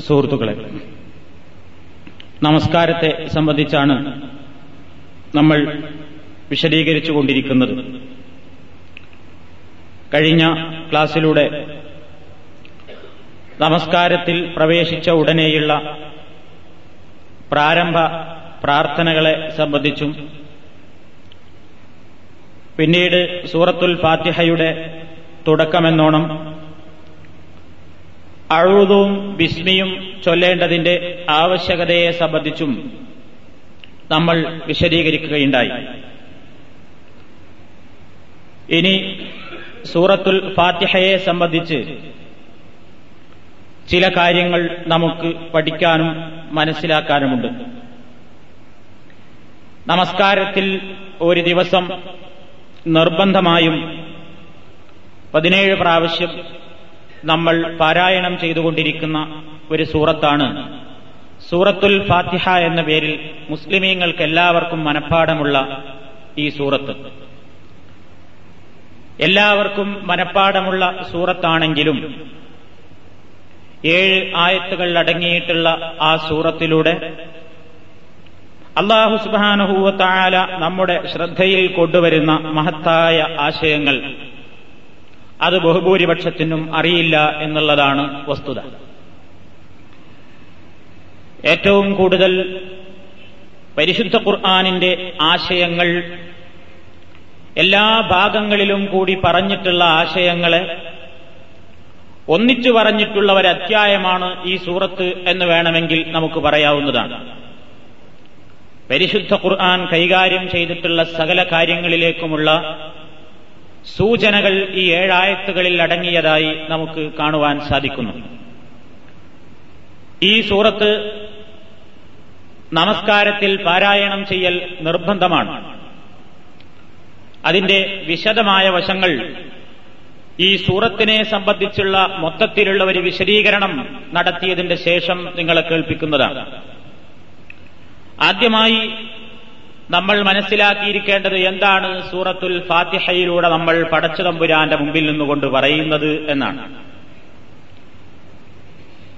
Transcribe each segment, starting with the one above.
സുഹൃത്തുക്കളെ നമസ്കാരത്തെ സംബന്ധിച്ചാണ് നമ്മൾ വിശദീകരിച്ചു കൊണ്ടിരിക്കുന്നത് കഴിഞ്ഞ ക്ലാസ്സിലൂടെ നമസ്കാരത്തിൽ പ്രവേശിച്ച ഉടനെയുള്ള പ്രാരംഭ പ്രാർത്ഥനകളെ സംബന്ധിച്ചും പിന്നീട് സൂറത്തുൽ ഫാത്തിഹയുടെ തുടക്കമെന്നോണം അഴുതും ബിസ്മിയും ചൊല്ലേണ്ടതിന്റെ ആവശ്യകതയെ സംബന്ധിച്ചും നമ്മൾ വിശദീകരിക്കുകയുണ്ടായി. ഇനി സൂറത്തുൽ ഫാത്തിഹയെ സംബന്ധിച്ച് ചില കാര്യങ്ങൾ നമുക്ക് പഠിക്കാനും മനസ്സിലാക്കാനുമുണ്ട്. നമസ്കാരത്തിൽ ഒരു ദിവസം നിർബന്ധമായും പതിനേഴ് പ്രാവശ്യം നമ്മൾ പാരായണം ചെയ്തുകൊണ്ടിരിക്കുന്ന ഒരു സൂറത്താണ്. സൂറത്തുൽ ഫാത്തിഹ എന്ന പേരിൽ മുസ്ലിമീങ്ങൾക്ക് എല്ലാവർക്കും മനഃപ്പാടമുള്ള ഈ സൂറത്ത്. എല്ലാവർക്കും മനഃപ്പാടമുള്ള സൂറത്താണെങ്കിലും ഏഴ് ആയത്തുകൾ അടങ്ങിയിട്ടുള്ള ആ സൂറത്തിലൂടെ അള്ളാഹു സുബാനുഹൂവത്തായ നമ്മുടെ ശ്രദ്ധയിൽ കൊണ്ടുവരുന്ന മഹത്തായ ആശയങ്ങൾ അത് ബഹുഭൂരിപക്ഷത്തിനും അറിയില്ല എന്നുള്ളതാണ് വസ്തുത. ഏറ്റവും കൂടുതൽ പരിശുദ്ധ ഖുർആാനിന്റെ ആശയങ്ങൾ എല്ലാ ഭാഗങ്ങളിലും കൂടി പറഞ്ഞിട്ടുള്ള ആശയങ്ങളെ ഒന്നിച്ചു പറഞ്ഞിട്ടുള്ള ഒരു അധ്യായമാണ് ഈ സൂറത്ത് എന്ന് വേണമെങ്കിൽ നമുക്ക് പറയാവുന്നതാണ്. പരിശുദ്ധ ഖുർആൻ കൈകാര്യം ചെയ്തിട്ടുള്ള സകല കാര്യങ്ങളിലേക്കുമുള്ള സൂചനകൾ ഈ ഏഴായത്തുകളിൽ അടങ്ങിയതായി നമുക്ക് കാണുവാൻ സാധിക്കുന്നു. ഈ സൂറത്ത് നമസ്കാരത്തിൽ പാരായണം ചെയ്യൽ നിർബന്ധമാണ്. അതിന്റെ വിശദമായ വശങ്ങൾ ഈ സൂറത്തിനെ സംബന്ധിച്ചുള്ള മൊത്തത്തിലുള്ള ഒരു വിശദീകരണം നടത്തിയതിന്റെ ശേഷം നിങ്ങളെ കേൾപ്പിക്കുന്നതാണ്. ആദ്യമായി നമ്മൾ മനസ്സിലാക്കിയിരിക്കേണ്ടത് എന്താണ് സൂറത്തുൽ ഫാത്തിഹയിലൂടെ നമ്മൾ പടച്ചുതമ്പുരാന്റെ മുമ്പിൽ നിന്നുകൊണ്ട് പറയുന്നത് എന്നാണ്.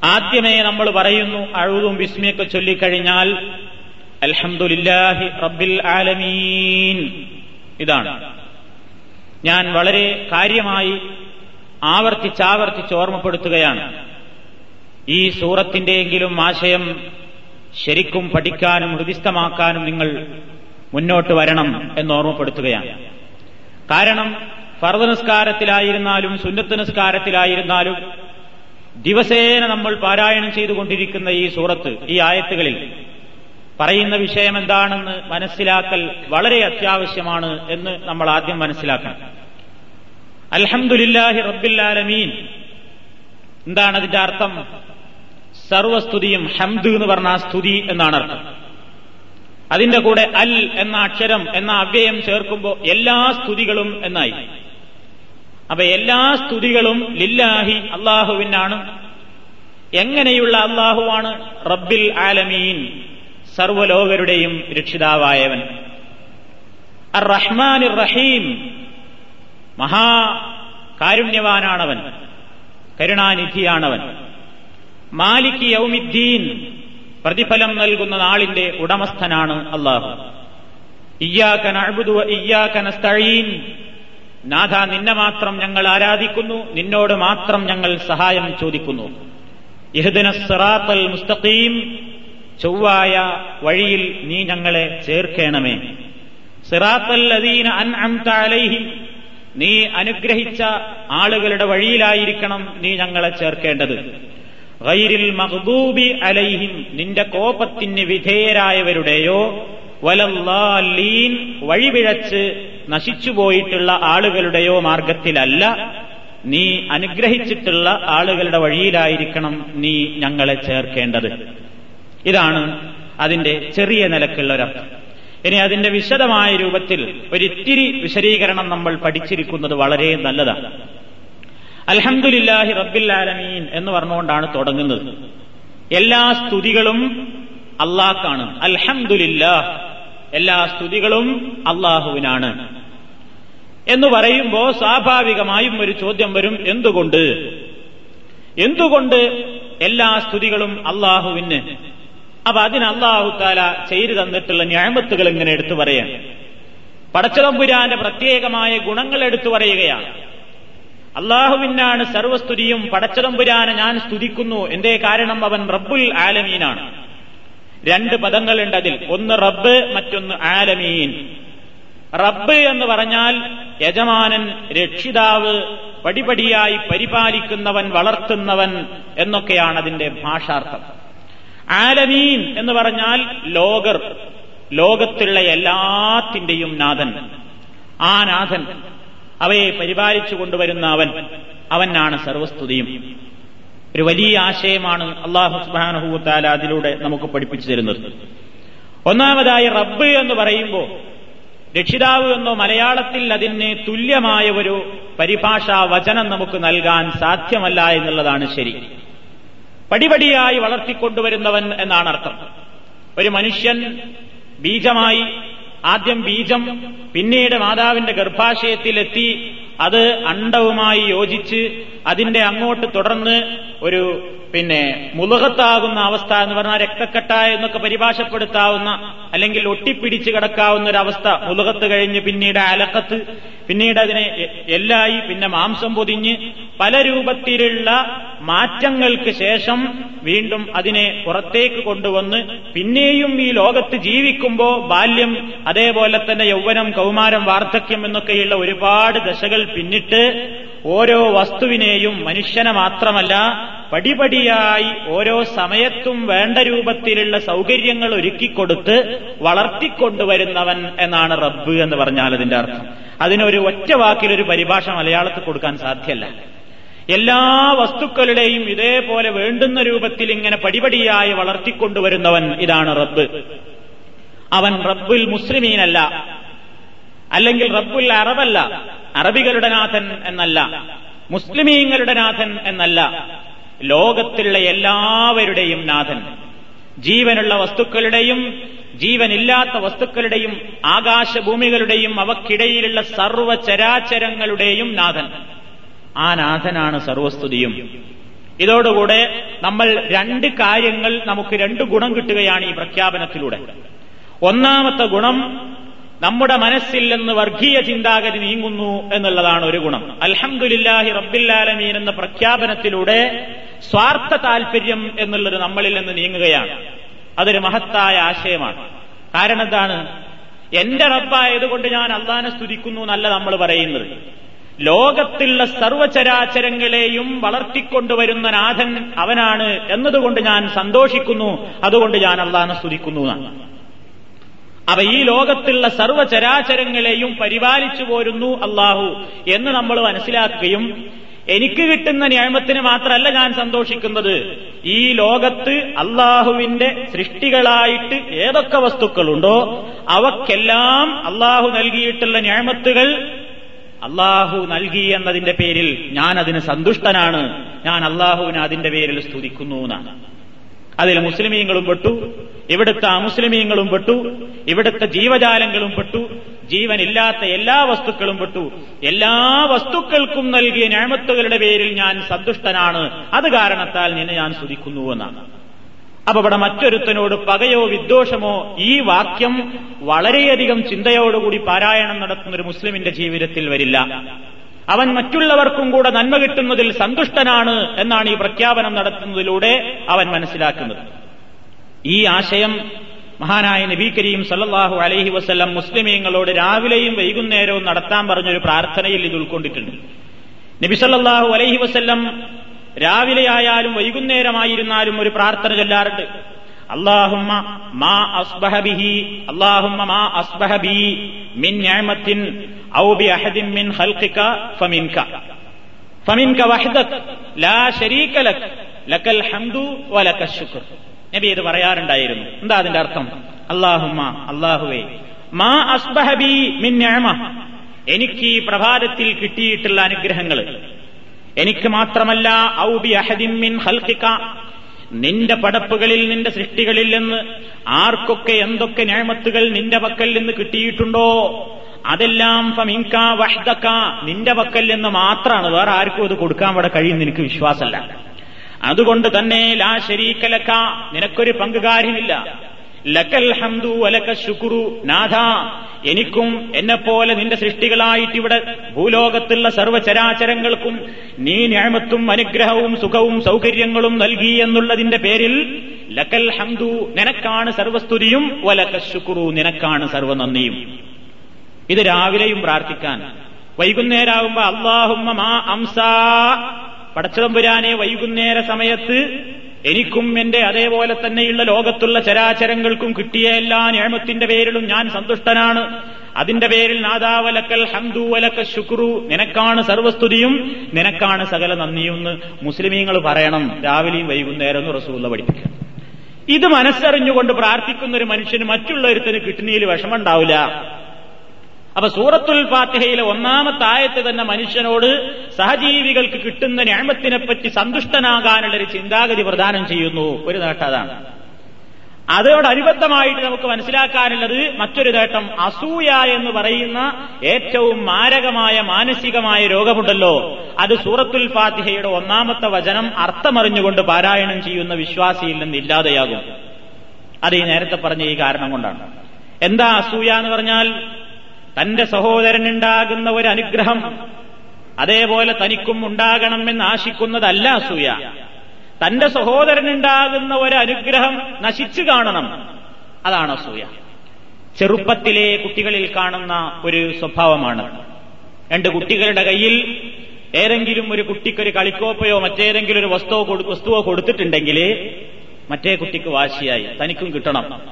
ആദ്യമേ നമ്മൾ പറയുന്നു അഴുതും വിസ്മിയൊക്കെ ചൊല്ലിക്കഴിഞ്ഞാൽ അൽഹമുല്ലാഹി റബ്ബിൽ ആലമീൻ. ഇതാണ്. ഞാൻ വളരെ കാര്യമായി ആവർത്തിച്ചാവർത്തിച്ച് ഓർമ്മപ്പെടുത്തുകയാണ്. ഈ സൂറത്തിന്റെയെങ്കിലും ആശയം ശരിക്കും പഠിക്കാനും ഹൃദിസ്ഥമാക്കാനും നിങ്ങൾ മുന്നോട്ട് വരണം എന്ന് ഓർമ്മപ്പെടുത്തുകയാണ് കാരണം ഫർദ് നിസ്കാരത്തിലായിരുന്നാലും സുന്നത്ത് നിസ്കാരത്തിലായിരുന്നാലും ദിവസേന നമ്മൾ പാരായണം ചെയ്തുകൊണ്ടിരിക്കുന്ന ഈ സൂറത്ത് ഈ ആയത്തുകളിൽ പറയുന്ന വിഷയം എന്താണെന്ന് മനസ്സിലാക്കൽ വളരെ അത്യാവശ്യമാണ് എന്ന് നമ്മൾ ആദ്യം മനസ്സിലാക്കണം. അൽഹമുല്ലാഹി റബ്ബില്ലാലമീൻ എന്താണ് അതിന്റെ അർത്ഥം? സർവസ്തുതിയും ഹംദ് എന്ന് പറഞ്ഞ സ്തുതി എന്നാണ് അർത്ഥം. അതിന്റെ കൂടെ അൽ എന്ന അക്ഷരം എന്ന അവ്യയം ചേർക്കുമ്പോൾ എല്ലാ സ്തുതികളും എന്നായി. അപ്പൊ എല്ലാ സ്തുതികളും ലില്ലാഹി അള്ളാഹുവിനാണ്. എങ്ങനെയുള്ള അള്ളാഹുവാണ്? റബ്ബിൽ ആലമീൻ സർവലോകരുടെയും രക്ഷിതാവായവൻ. അർ റഹ്മാൻ റഹീം മഹാ കാരുണ്യവാനാണവൻ കരുണാനിധിയാണവൻ. മാലിക് യൗമിദ്ദീൻ പ്രതിഫലം നൽകുന്ന നാളിന്റെ ഉടമസ്ഥനാണ് അള്ളാഹു. ഇയ്യാക നഅ്ബുദു വ ഇയ്യാക നസ്തഈൻ. നാഥ നിന്നെ മാത്രം ഞങ്ങൾ ആരാധിക്കുന്നു നിന്നോട് മാത്രം ഞങ്ങൾ സഹായം ചോദിക്കുന്നു. ഇഹ്ദിന സിറാത്തൽ മുസ്തഖീം. ചൊവ്വായ വഴിയിൽ നീ ഞങ്ങളെ ചേർക്കേണമേ. സിറാത്തൽ അദീന അൻഅംത അംതാലൈഹി നീ അനുഗ്രഹിച്ച ആളുകളുടെ വഴിയിലായിരിക്കണം നീ ഞങ്ങളെ ചേർക്കേണ്ടത്. ഗൈരിൽ മഹബൂബി അലൈഹിം നിന്റെ കോപത്തിന് വിധേയരായവരുടെയോ വലല്ലാലീൻ വഴിപിഴച്ച് നശിച്ചുപോയിട്ടുള്ള ആളുകളുടെയോ മാർഗത്തിലല്ല. നീ അനുഗ്രഹിച്ചിട്ടുള്ള ആളുകളുടെ വഴിയിലായിരിക്കണം നീ ഞങ്ങളെ ചേർക്കേണ്ടത്. ഇതാണ് അതിന്റെ ചെറിയ നിലക്കുള്ള ഒരർത്ഥം ഇനി അതിന്റെ വിശദമായ രൂപത്തിൽ ഒരിത്തിരി വിശദീകരണം നമ്മൾ പഠിച്ചിരിക്കുന്നത് വളരെ നല്ലതാണ്. അൽഹംദുലില്ലാഹി റബ്ബിൽ ആലമീൻ എന്ന് പറഞ്ഞുകൊണ്ടാണ് തുടങ്ങുന്നത്. എല്ലാ സ്തുതികളും അള്ളാഹ്ക്കാണ് അൽഹംദുലില്ലാ എല്ലാ സ്തുതികളും അള്ളാഹുവിനാണ്. എന്ന് പറയുമ്പോ സ്വാഭാവികമായും ഒരു ചോദ്യം വരും എന്തുകൊണ്ട്? എന്തുകൊണ്ട് എല്ലാ സ്തുതികളും അള്ളാഹുവിന്? അപ്പൊ അതിന് അള്ളാഹു താല ചെയ്തു തന്നിട്ടുള്ള ഞാമത്തുകൾ ഇങ്ങനെ എടുത്തു പറയാം. പടച്ചതമ്പുരാന്റെ പ്രത്യേകമായ ഗുണങ്ങൾ എടുത്തു പറയുകയാണ്. അള്ളാഹുവിനാണ് സർവസ്തുതിയും പടച്ചതമ്പുരാനെ ഞാൻ സ്തുതിക്കുന്നു. എന്തേ കാരണം? അവൻ റബ്ബുൽ ആലമീനാണ്. രണ്ട് പദങ്ങളുണ്ട് അതിൽ. ഒന്ന് റബ്ബ് മറ്റൊന്ന് ആലമീൻ. റബ്ബ് എന്ന് പറഞ്ഞാൽ യജമാനൻ രക്ഷിതാവ് പടിപടിയായി പരിപാലിക്കുന്നവൻ വളർത്തുന്നവൻ എന്നൊക്കെയാണ് അതിന്റെ ഭാഷാർത്ഥം. ആലമീൻ എന്ന് പറഞ്ഞാൽ ലോകർ ലോകത്തുള്ള എല്ലാത്തിന്റെയും നാഥൻ. ആ നാഥൻ. അവയെ പരിപാലിച്ചു കൊണ്ടുവരുന്ന അവൻ അവനാണ് സർവസ്തുതിയും. ഒരു വലിയ ആശയമാണ് അള്ളാഹു സുബാനഹുത്താല അതിലൂടെ നമുക്ക് പഠിപ്പിച്ചു തരുന്നത്. ഒന്നാമതായി റബ്ബ് എന്ന് പറയുമ്പോൾ രക്ഷിതാവ് എന്നോ മലയാളത്തിൽ അതിന് തുല്യമായ ഒരു പരിഭാഷാ വചനം നമുക്ക് നൽകാൻ സാധ്യമല്ല എന്നുള്ളതാണ് ശരി. പടിപടിയായി വളർത്തിക്കൊണ്ടുവരുന്നവൻ എന്നാണ് അർത്ഥം. ഒരു മനുഷ്യൻ ബീജമായി ആദ്യം ബീജം പിന്നീട് മാതാവിന്റെ ഗർഭാശയത്തിലെത്തി അത് അണ്ടവുമായി യോജിച്ച് അതിന്റെ അങ്ങോട്ട് തുടർന്ന് ഒരു പിന്നെ മുലകത്താകുന്ന അവസ്ഥ എന്ന് പറഞ്ഞാൽ രക്തക്കെട്ട എന്നൊക്കെ പരിഭാഷപ്പെടുത്താവുന്ന അല്ലെങ്കിൽ ഒട്ടിപ്പിടിച്ച് കിടക്കാവുന്ന ഒരു അവസ്ഥ. മുലകത്ത് കഴിഞ്ഞ് പിന്നീട് അലക്കത്ത് പിന്നീട് അതിനെ എല്ലായി പിന്നെ മാംസം പൊതിഞ്ഞ് പല രൂപത്തിലുള്ള മാറ്റങ്ങൾക്ക് ശേഷം വീണ്ടും അതിനെ പുറത്തേക്ക് കൊണ്ടുവന്ന് പിന്നെയും ഈ ലോകത്ത് ജീവിക്കുമ്പോൾ ബാല്യം അതേപോലെ തന്നെ യൗവനം കൗമാരം വാർദ്ധക്യം എന്നൊക്കെയുള്ള ഒരുപാട് ദശകൾ പിന്നിട്ട് ഓരോ വസ്തുവിനെയും മനുഷ്യനെ മാത്രമല്ല പടിപടിയായി ഓരോ സമയത്തും വേണ്ട രൂപത്തിലുള്ള സൗകര്യങ്ങൾ ഒരുക്കിക്കൊടുത്ത് വളർത്തിക്കൊണ്ടുവരുന്നവൻ എന്നാണ് റബ്ബ് എന്ന് പറഞ്ഞാൽ അതിന്റെ അർത്ഥം. അതിനൊരു ഒറ്റ വാക്കിലൊരു പരിഭാഷ മലയാളത്തിൽ കൊടുക്കാൻ സാധ്യല്ല. എല്ലാ വസ്തുക്കളുടെയും ഇതേപോലെ വേണ്ടുന്ന രൂപത്തിൽ ഇങ്ങനെ പടിപടിയായി വളർത്തിക്കൊണ്ടുവരുന്നവൻ ഇതാണ് റബ്ബ്. അവൻ റബ്ബുൽ മുസ്ലിമീനല്ല. അല്ലെങ്കിൽ റബ്ബുൽ അറബല്ല അറബികളുടെ നാഥൻ എന്നല്ല മുസ്ലിമീങ്ങളുടെ നാഥൻ എന്നല്ല ലോകത്തിലുള്ള എല്ലാവരുടെയും നാഥൻ. ജീവനുള്ള വസ്തുക്കളുടെയും ജീവനില്ലാത്ത വസ്തുക്കളുടെയും ആകാശഭൂമികളുടെയും അവക്കിടയിലുള്ള സർവചരാചരങ്ങളുടെയും നാഥൻ. ആ നാഥനാണ് സർവസ്തുതിയും. ഇതോടുകൂടെ നമ്മൾ രണ്ട് കാര്യങ്ങൾ നമുക്ക് രണ്ട് ഗുണം കിട്ടുകയാണ് ഈ പ്രഖ്യാപനത്തിലൂടെ. ഒന്നാമത്തെ ഗുണം നമ്മുടെ മനസ്സിൽ നിന്ന് വർഗീയ ചിന്താഗതി നീങ്ങുന്നു എന്നുള്ളതാണ് ഒരു ഗുണം. അൽഹംദുലില്ലാഹി റബ്ബില്ലാലമീൻ എന്ന പ്രഖ്യാപനത്തിലൂടെ സ്വാർത്ഥ താൽപര്യം എന്നുള്ളത് നമ്മളിൽ നിന്ന് നീങ്ങുകയാണ്. അതൊരു മഹത്തായ ആശയമാണ്. കാരണം എന്താണ്? എന്റെ റബ്ബായതുകൊണ്ട് ഞാൻ അള്ളാനെ സ്തുതിക്കുന്നു എന്നല്ല നമ്മൾ പറയുന്നത്. ലോകത്തുള്ള സർവചരാചരങ്ങളെയും വളർത്തിക്കൊണ്ടുവരുന്ന നാഥൻ അവനാണ് എന്നതുകൊണ്ട് ഞാൻ സന്തോഷിക്കുന്നു. അതുകൊണ്ട് ഞാൻ അള്ളാനെ സ്തുതിക്കുന്നു എന്നാണ്. അവ ഈ ലോകത്തുള്ള സർവചരാചരങ്ങളെയും പരിപാലിച്ചു പോരുന്നു അള്ളാഹു എന്ന് നമ്മൾ മനസ്സിലാക്കുകയും എനിക്ക് കിട്ടുന്ന ന്യായത്തിന് മാത്രമല്ല ഞാൻ സന്തോഷിക്കുന്നത്. ഈ ലോകത്ത് അള്ളാഹുവിന്റെ സൃഷ്ടികളായിട്ട് ഏതൊക്കെ വസ്തുക്കളുണ്ടോ അവക്കെല്ലാം അള്ളാഹു നൽകിയിട്ടുള്ള ന്യായത്തുകൾ അള്ളാഹു നൽകി എന്നതിന്റെ പേരിൽ ഞാൻ അതിന് സന്തുഷ്ടനാണ്. ഞാൻ അള്ളാഹുവിനെ അതിന്റെ പേരിൽ സ്തുതിക്കുന്നു എന്നാണ്. അതിൽ മുസ്ലിമീങ്ങളും പെട്ടു ഇവിടുത്തെ അമുസ്ലിമീങ്ങളും പെട്ടു ഇവിടുത്തെ ജീവജാലങ്ങളും പെട്ടു ജീവനില്ലാത്ത എല്ലാ വസ്തുക്കളും പെട്ടു. എല്ലാ വസ്തുക്കൾക്കും നൽകിയ ഞാമത്തുകളുടെ പേരിൽ ഞാൻ സന്തുഷ്ടനാണ്. അത് കാരണത്താൽ നിന്നെ ഞാൻ സ്തുതിക്കുന്നു എന്നാണ്. അപ്പൊ ഇവിടെ മറ്റൊരുത്തനോട് പകയോ വിദ്വേഷമോ ഈ വാക്യം വളരെയധികം ചിന്തയോടുകൂടി പാരായണം നടത്തുന്ന ഒരു മുസ്ലിമിന്റെ ജീവിതത്തിൽ വരില്ല. അവൻ മറ്റുള്ളവർക്കും കൂടെ നന്മ കിട്ടുന്നതിൽ സന്തുഷ്ടനാണ് എന്നാണ് ഈ പ്രഖ്യാപനം നടത്തുന്നതിലൂടെ അവൻ മനസ്സിലാക്കുന്നത്. ഈ ആശയം മഹാനായ നബി കരീം സല്ലാഹു അലൈഹി വസ്ല്ലം മുസ്ലിമീങ്ങളോട് രാവിലെയും വൈകുന്നേരവും നടത്താൻ പറഞ്ഞൊരു പ്രാർത്ഥനയിൽ ഇത് ഉൾക്കൊണ്ടിട്ടുണ്ട്. നബി സല്ലാഹു അലൈഹി വസ്ല്ലം രാവിലെയായാലും വൈകുന്നേരമായിരുന്നാലും ഒരു പ്രാർത്ഥന ചൊല്ലാറുണ്ട്. മാ മാ മിൻ ഔ ബി അഹദിൻ മിൻ ഫമിൻക. ഫമിൻക ലാ ശരീക ഹംദു ശുക്ർ. നബി ഇത് പറയാറുണ്ടായിരുന്നു. എന്താ അതിന്റെ അർത്ഥം? അള്ളാഹുമ്മ അള്ളാഹുവേ മാ അസ്ബഹബി മിൻ എനിക്ക് ഈ പ്രഭാതത്തിൽ കിട്ടിയിട്ടുള്ള അനുഗ്രഹങ്ങൾ. എനിക്ക് മാത്രമല്ല ഔബി അഹദിൻ ഹൽക്കിക്ക നിന്റെ പടപ്പുകളിൽ നിന്റെ സൃഷ്ടികളിൽ നിന്ന് ആർക്കൊക്കെ എന്തൊക്കെ ഞാമത്തുകൾ നിന്റെ പക്കൽ നിന്ന് കിട്ടിയിട്ടുണ്ടോ? അതെല്ലാം ഫമിങ്ക വഷ്തക്ക നിന്റെ പക്കൽ നിന്ന് മാത്രമാണ് വേറെ ആർക്കും അത് കൊടുക്കാൻ ഇവിടെ കഴിയും എനിക്ക് വിശ്വാസമല്ല. അതുകൊണ്ട് തന്നെ ലാ ശരീക്കലക്ക നിനക്കൊരു പങ്കുകാര്യമില്ല. ലക്കൽ ഹംദു വലക്ക ശുക്രു. നാഥ എനിക്കും എന്നെപ്പോലെ നിന്റെ സൃഷ്ടികളായിട്ട് ഇവിടെ ഭൂലോകത്തുള്ള സർവചരാചരങ്ങൾക്കും നീ ഞാമത്തും അനുഗ്രഹവും സുഖവും സൗകര്യങ്ങളും നൽകി എന്നുള്ളതിന്റെ പേരിൽ ലക്കൽ ഹംദു നിനക്കാണ് സർവസ്തുതിയും. വലക്ക ശുക്രു നിനക്കാണ് സർവനന്ദിയും. ഇത് രാവിലെയും പ്രാർത്ഥിക്കാൻ. വൈകുന്നേരമാകുമ്പോ അള്ളാഹുമ്മ മാ അംസാ. പടച്ചതമ്പുരാനെ വൈകുന്നേര സമയത്ത് എനിക്കും എന്റെ അതേപോലെ തന്നെയുള്ള ലോകത്തുള്ള ചരാചരങ്ങൾക്കും കിട്ടിയ എല്ലാ ഞാമത്തിന്റെ പേരിലും ഞാൻ സന്തുഷ്ടനാണ്. അതിന്റെ പേരിൽ നാദാവലക്കൽ ഹംദു ശുക്രു. നിനക്കാണ് സർവസ്തുതിയും നിനക്കാണ് സകല നന്ദിയും എന്ന് മുസ്ലിമീങ്ങൾ പറയണം. രാവിലെയും വൈകുന്നേരം എന്ന് റസൂള്ള പഠിപ്പിക്കുക ഇത് മനസ്സറിഞ്ഞുകൊണ്ട് പ്രാർത്ഥിക്കുന്ന ഒരു മനുഷ്യന് മറ്റുള്ളവരുത്തിന് കിട്ടുന്നതിൽ വിഷമമുണ്ടാവില്ല അപ്പൊ സൂറത്തുൽ ഫാത്തിഹയിലെ ഒന്നാമത്തെ ആയത്ത് തന്നെ മനുഷ്യനോട് സഹജീവികൾക്ക് കിട്ടുന്ന ഞാമത്തിനെപ്പറ്റി സന്തുഷ്ടനാകാനുള്ള ഒരു ചിന്താഗതി പ്രദാനം ചെയ്യുന്നു. ഒരു നേട്ടം അതാണ്. അതോടനുബന്ധമായിട്ട് നമുക്ക് മനസ്സിലാക്കാനുള്ളത് മറ്റൊരു നേട്ടം അസൂയ എന്ന് പറയുന്ന ഏറ്റവും മാരകമായ മാനസികമായ രോഗമുണ്ടല്ലോ. അത് സൂറത്തുൽ ഫാത്തിഹയുടെ ഒന്നാമത്തെ വചനം അർത്ഥമറിഞ്ഞുകൊണ്ട് പാരായണം ചെയ്യുന്ന വിശ്വാസിയിൽ നിന്ന് ഇല്ലാതെയാകും. അത് ഈ നേരത്തെ പറഞ്ഞ ഈ കാരണം കൊണ്ടാണ്. എന്താ അസൂയ എന്ന് പറഞ്ഞാൽ? തന്റെ സഹോദരനുണ്ടാകുന്ന ഒരു അനുഗ്രഹം അതേപോലെ തനിക്കും ഉണ്ടാകണമെന്ന് ആശിക്കുന്നതല്ല സൂയ തന്റെ സഹോദരനുണ്ടാകുന്ന ഒരു അനുഗ്രഹം നശിച്ചു കാണണം. അതാണ് സൂയ ചെറുപ്പത്തിലെ കുട്ടികളിൽ കാണുന്ന ഒരു സ്വഭാവമാണ്. രണ്ട് കുട്ടികളുടെ കയ്യിൽ ഏതെങ്കിലും ഒരു കുട്ടിക്കൊരു കളിക്കോപ്പയോ മറ്റേതെങ്കിലും ഒരു വസ്തുവോ വസ്തുവോ കൊടുത്തിട്ടുണ്ടെങ്കിൽ മറ്റേ കുട്ടിക്ക് വാശിയായി. തനിക്കും കിട്ടണം.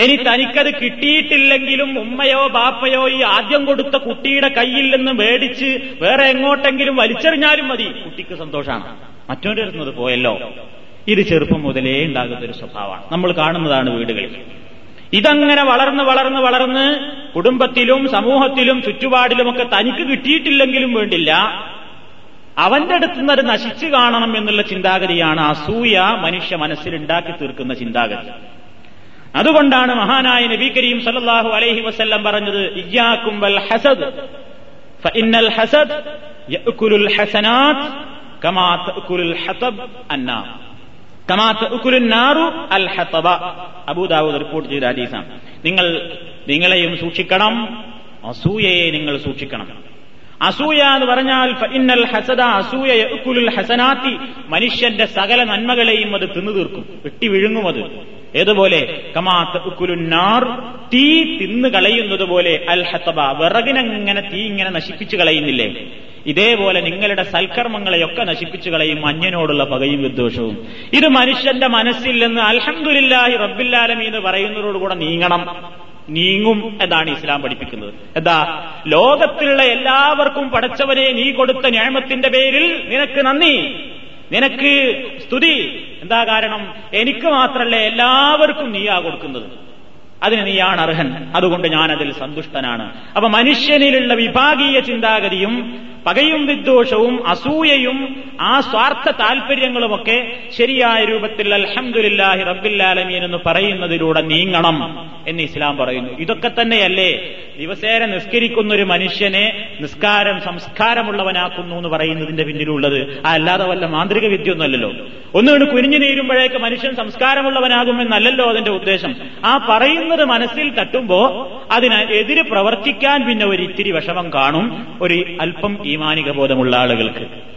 ഇനി തനിക്കത് കിട്ടിയിട്ടില്ലെങ്കിലും ഉമ്മയോ ബാപ്പയോ ഈ ആദ്യം കൊടുത്ത കുട്ടിയുടെ കയ്യിൽ നിന്ന് മേടിച്ച് വേറെ എങ്ങോട്ടെങ്കിലും വലിച്ചെറിഞ്ഞാലും മതി. കുട്ടിക്ക് സന്തോഷമാണ് മറ്റൊരിരുന്നത് പോയല്ലോ. ഇത് ചെറുപ്പം മുതലേ ഉണ്ടാകുന്ന ഒരു സ്വഭാവമാണ്. നമ്മൾ കാണുന്നതാണ് വീടുകളിൽ. ഇതങ്ങനെ വളർന്ന് വളർന്ന് വളർന്ന് കുടുംബത്തിലും സമൂഹത്തിലും ചുറ്റുപാടിലുമൊക്കെ തനിക്ക് കിട്ടിയിട്ടില്ലെങ്കിലും വേണ്ടില്ല. അവന്റെ അടുത്ത് നിന്ന് അത് നശിച്ചു കാണണം എന്നുള്ള ചിന്താഗതിയാണ് അസൂയ മനുഷ്യ മനസ്സിൽ ഉണ്ടാക്കി തീർക്കുന്ന ചിന്താഗതി. അതുകൊണ്ടാണ് മഹാനായ നബി കരീം സല്ലാഹു അലൈഹി വസല്ലം പറഞ്ഞത് വൽ ഹസദ് ഫഇന്നൽ ഹസദ് കമാ ഹതബ് കമാ അൽ ഹതബ. അബൂദാവൂദ് റിപ്പോർട്ട് ചെയ്ത ഹദീസാണ്. നിങ്ങൾ നിങ്ങളെയും സൂക്ഷിക്കണം അസൂയയെ നിങ്ങൾ സൂക്ഷിക്കണം. അസൂയ എന്ന് പറഞ്ഞാൽ ഫഇന്നൽ ഹസദ അസൂയ യഅകുലുൽ ഹസനാത്തി. മനുഷ്യന്റെ സകല നന്മകളെയും അത് തിന്നു തീർക്കും വെട്ടി വിഴുങ്ങും അത്. ഏതുപോലെ? തീ തിന്നു കളയുന്നത് പോലെ അൽ ഹത്തബ വിറകിനെങ്ങനെ തീ ഇങ്ങനെ നശിപ്പിച്ചു കളയുന്നില്ലേ? ഇതേപോലെ നിങ്ങളുടെ സൽക്കർമ്മങ്ങളെയൊക്കെ നശിപ്പിച്ചു കളയും അന്യനോടുള്ള പകയും വിദ്വേഷവും. ഇത് മനുഷ്യന്റെ മനസ്സിൽ നിന്ന് അൽഹംദുലില്ലാഹി റബ്ബില്ലാലമി എന്ന് പറയുന്നതോടുകൂടെ നീങ്ങണം. നീങ്ങും എന്നാണ് ഇസ്ലാം പഠിപ്പിക്കുന്നത്. എന്താ? ലോകത്തിലുള്ള എല്ലാവർക്കും പഠിച്ചവരെ നീ കൊടുത്ത ന്യായമത്തിന്റെ പേരിൽ നിനക്ക് നന്ദി. നിനക്ക് സ്തുതി. എന്താ കാരണം? എനിക്ക് മാത്രമല്ല എല്ലാവർക്കും നീയാ കൊടുക്കുന്നത്. അതിന് നീയാണ് അർഹൻ. അതുകൊണ്ട് ഞാനതിൽ സന്തുഷ്ടനാണ്. അപ്പൊ മനുഷ്യനിലുള്ള വിഭാഗീയ ചിന്താഗതിയും പകയും വിദ്വേഷവും അസൂയയും ആ സ്വാർത്ഥ താൽപര്യങ്ങളുമൊക്കെ ശരിയായ രൂപത്തിൽ അൽഹംദുലില്ലാഹി റബ്ബില്ലാലമീൻ എന്ന് പറയുന്നതിലൂടെ നീങ്ങണം എന്ന് ഇസ്ലാം പറയുന്നു. ഇതൊക്കെ തന്നെയല്ലേ? ദിവസേന നിസ്കരിക്കുന്ന ഒരു മനുഷ്യനെ നിസ്കാരം സംസ്കാരമുള്ളവനാക്കുന്നു എന്ന് പറയുന്നതിന്റെ പിന്നിലുള്ളത്. അല്ലാതെ വല്ല മാന്ത്രിക വിദ്യയൊന്നുമല്ലല്ലോ. ഒന്നുകൊണ്ട് കുനിഞ്ഞു നീരുമ്പോഴേക്ക് മനുഷ്യൻ സംസ്കാരമുള്ളവനാകുമെന്നല്ലല്ലോ അതിന്റെ ഉദ്ദേശം. ആ പറയുന്നത് മനസ്സിൽ തട്ടുമ്പോ അതിനെതിരെ പ്രവർത്തിക്കാൻ പിന്നെ ഒരു ഇത്തിരി വിഷമം കാണും. ഒരു അല്പം ഈമാനിക ബോധമുള്ള ആളുകൾക്ക്.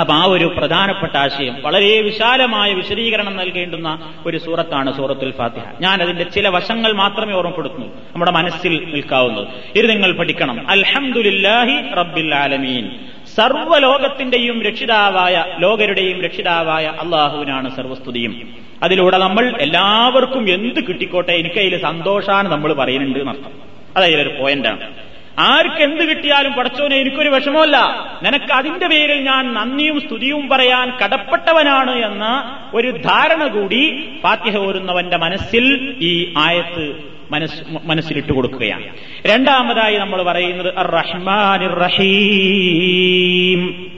അപ്പൊ ആ ഒരു പ്രധാനപ്പെട്ട ആശയം വളരെ വിശാലമായ വിശദീകരണം നൽകേണ്ടുന്ന ഒരു സൂറത്താണ് സൂറത്തുൽ ഫാത്തിഹ. ഞാൻ അതിന്റെ ചില വശങ്ങൾ മാത്രമേ ഓർമ്മപ്പെടുത്തുന്നു. നമ്മുടെ മനസ്സിൽ നിൽക്കാവുന്നത്. ഇത് നിങ്ങൾ പഠിക്കണം. അൽഹംദുലില്ലാഹി റബ്ബിൽ ആലമീൻ. സർവലോകത്തിന്റെയും രക്ഷിതാവായ ലോകരുടെയും രക്ഷിതാവായ അള്ളാഹുവിനാണ് സർവസ്തുതിയും. അതിലൂടെ നമ്മൾ എല്ലാവർക്കും എന്ത് കിട്ടിക്കോട്ടെ എനിക്കതിൽ സന്തോഷാണ് നമ്മൾ പറയുന്നുണ്ട് എന്നർത്ഥം. ഒരു പോയിന്റാണ് ആർക്ക് എന്ത് കിട്ടിയാലും പടച്ചോനെ എനിക്കൊരു വിഷമമല്ല. നിനക്ക് അതിന്റെ പേരിൽ ഞാൻ നന്ദിയും സ്തുതിയും പറയാൻ കടപ്പെട്ടവനാണ് എന്ന ഒരു ധാരണ കൂടി ഫാത്തിഹ ഓരുന്നവന്റെ മനസ്സിൽ ഈ ആയത്ത് മനസ് മനസ്സിലിട്ട് കൊടുക്കുകയാണ്. രണ്ടാമതായി നമ്മൾ പറയുന്നത് റഹ്മാൻ റഹീം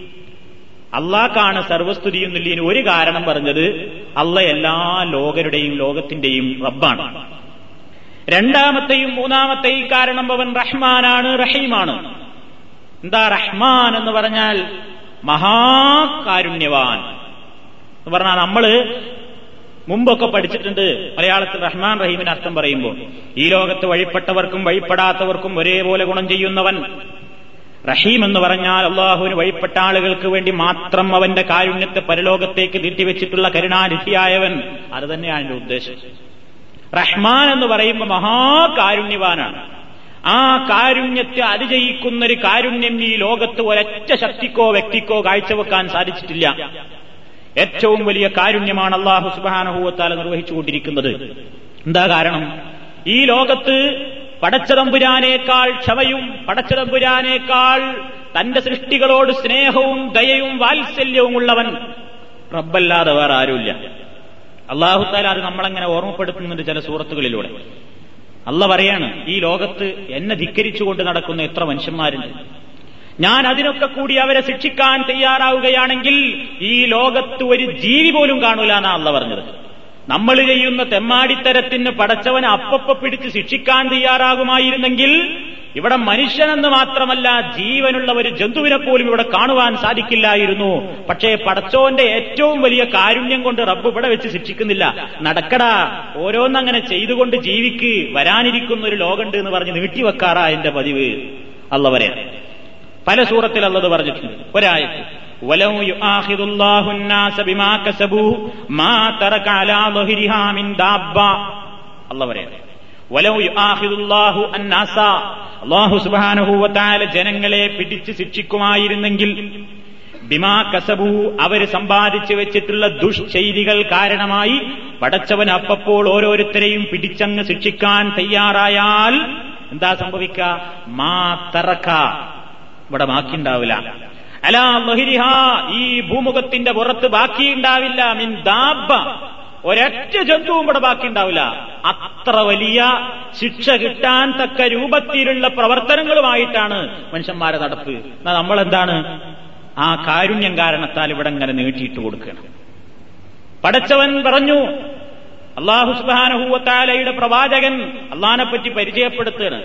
അള്ളാഹ്ക്കാണ് സർവസ്തുതിയും നുല്ലിന് ഒരു കാരണം പറഞ്ഞത് അള്ള എല്ലാ ലോകരുടെയും ലോകത്തിന്റെയും റബ്ബാണ്. രണ്ടാമത്തെയും മൂന്നാമത്തെയും കാരണം അവൻ റഹ്മാനാണ് റഹീമാണ്. എന്താ റഹ്മാൻ എന്ന് പറഞ്ഞാൽ മഹാകാരുണ്യവാൻ. എന്ന് പറഞ്ഞാൽ നമ്മൾ മുമ്പൊക്കെ പഠിച്ചിട്ടുണ്ട് മലയാളത്തിൽ റഹ്മാൻ റഹീമിന് അർത്ഥം പറയുമ്പോൾ. ഈ ലോകത്ത് വഴിപ്പെട്ടവർക്കും വഴിപ്പെടാത്തവർക്കും ഒരേപോലെ ഗുണം ചെയ്യുന്നവൻ റഹീം എന്ന് പറഞ്ഞാൽ അള്ളാഹുവിന് വഴിപ്പെട്ട ആളുകൾക്ക് വേണ്ടി മാത്രം അവന്റെ കാരുണ്യത്തെ പരലോകത്തേക്ക് നീട്ടിവെച്ചിട്ടുള്ള കരുണാനിധിയായവൻ. അത് തന്നെയാണ് എന്റെ ഉദ്ദേശം. റഹ്മാൻ എന്ന് പറയുമ്പോൾ മഹാകാരുണ്യവാനാണ്. ആ കാരുണ്യത്തെ അതിജയിക്കുന്ന ഒരു കാരുണ്യം ഈ ലോകത്ത് ഒരൊറ്റ ശക്തിക്കോ വ്യക്തിക്കോ കാഴ്ചവെക്കാൻ സാധിച്ചിട്ടില്ല. ഏറ്റവും വലിയ കാരുണ്യമാണ് അള്ളാഹു സുബാനഹൂവത്താല നിർവഹിച്ചുകൊണ്ടിരിക്കുന്നത്. എന്താ കാരണം? ഈ ലോകത്ത് പടച്ചതമ്പുരാനേക്കാൾ ക്ഷമയും പടച്ചതമ്പുരാനേക്കാൾ തന്റെ സൃഷ്ടികളോട് സ്നേഹവും ദയയും വാത്സല്യവും ഉള്ളവൻ റബ്ബല്ലാതെ വേറെ ആരുമില്ല. അള്ളാഹുത്താല അത് നമ്മളങ്ങനെ ഓർമ്മപ്പെടുത്തുന്നുണ്ട് ചില സൂറത്തുകളിലൂടെ. അല്ല പറയാണ് ഈ ലോകത്ത് എന്നെ ധിക്കരിച്ചുകൊണ്ട് നടക്കുന്ന എത്ര മനുഷ്യന്മാരുണ്ട്. ഞാൻ അതിനൊക്കെ കൂടി അവരെ ശിക്ഷിക്കാൻ തയ്യാറാവുകയാണെങ്കിൽ ഈ ലോകത്ത് ഒരു ജീവി പോലും കാണൂല എന്നാ അല്ല പറഞ്ഞത്. നമ്മൾ ചെയ്യുന്ന തെമ്മാടിത്തരത്തിന് പടച്ചവനെ അപ്പപ്പ പിടിച്ച് ശിക്ഷിക്കാൻ തയ്യാറാകുമായിരുന്നെങ്കിൽ ഇവിടെ മനുഷ്യനെന്ന് മാത്രമല്ല ജീവനുള്ള ഒരു ജന്തുവിനെ പോലും ഇവിടെ കാണുവാൻ സാധിക്കില്ലായിരുന്നു. പക്ഷേ പടച്ചോന്റെ ഏറ്റവും വലിയ കാരുണ്യം കൊണ്ട് റബ്ബ് ഇവിടെ വെച്ച് ശിക്ഷിക്കുന്നില്ല. നടക്കടാ ഓരോന്നങ്ങനെ ചെയ്തുകൊണ്ട് ജീവിക്ക് വരാനിരിക്കുന്ന ഒരു ലോകമുണ്ട് എന്ന് പറഞ്ഞ് നീട്ടിവെക്കാറാ എന്റെ പതിവ്. അല്ല പല സൂറത്തിൽ പറഞ്ഞിട്ടുണ്ട്. ഒരായത്ത്. ولو يؤاخذ الله الناس بما كسبوا ما ترك على ظهرها من دابة الله പറയാം ولو يؤاخذ الله الناس അള്ളാഹു സുബ്ഹാനഹു വതആല ജനങ്ങളെ പിടിച്ച് ശിക്ഷിക്കുമായിരുന്നെങ്കിൽ ബിമാ കസബു അവര് സമ്പാദിച്ചു വെച്ചിട്ടുള്ള ദുഷ്ചെയ്തികൾ കാരണമായി പടച്ചവൻ അപ്പപ്പോൾ ഓരോരുത്തരെയും പിടിച്ചങ്ങ് ശിക്ഷിക്കാൻ തയ്യാറായാൽ എന്താ സംഭവിക്ക മാ തറക്ക ഇവിടെ ബാക്കിയുണ്ടാവില്ല അലാ ഈ ഭൂമുഖത്തിന്റെ പുറത്ത് ബാക്കിയുണ്ടാവില്ല. മിൻ ദാബ ഒരൊറ്റ ജന്തുവും ഇവിടെ ബാക്കിയുണ്ടാവില്ല. അത്ര വലിയ ശിക്ഷ കിട്ടാൻ തക്ക രൂപത്തിലുള്ള പ്രവർത്തനങ്ങളുമായിട്ടാണ് മനുഷ്യന്മാരെ നടപ്പ്. എന്നാ നമ്മളെന്താണ്? ആ കാരുണ്യം കാരണത്താൽ ഇവിടെ ഇങ്ങനെ നീട്ടിയിട്ട് കൊടുക്കണം പടച്ചവൻ പറഞ്ഞു അള്ളാഹു സുബാനഹൂവത്താലയുടെ പ്രവാചകൻ അള്ളഹാനെ പറ്റി പരിചയപ്പെടുത്തുകയാണ്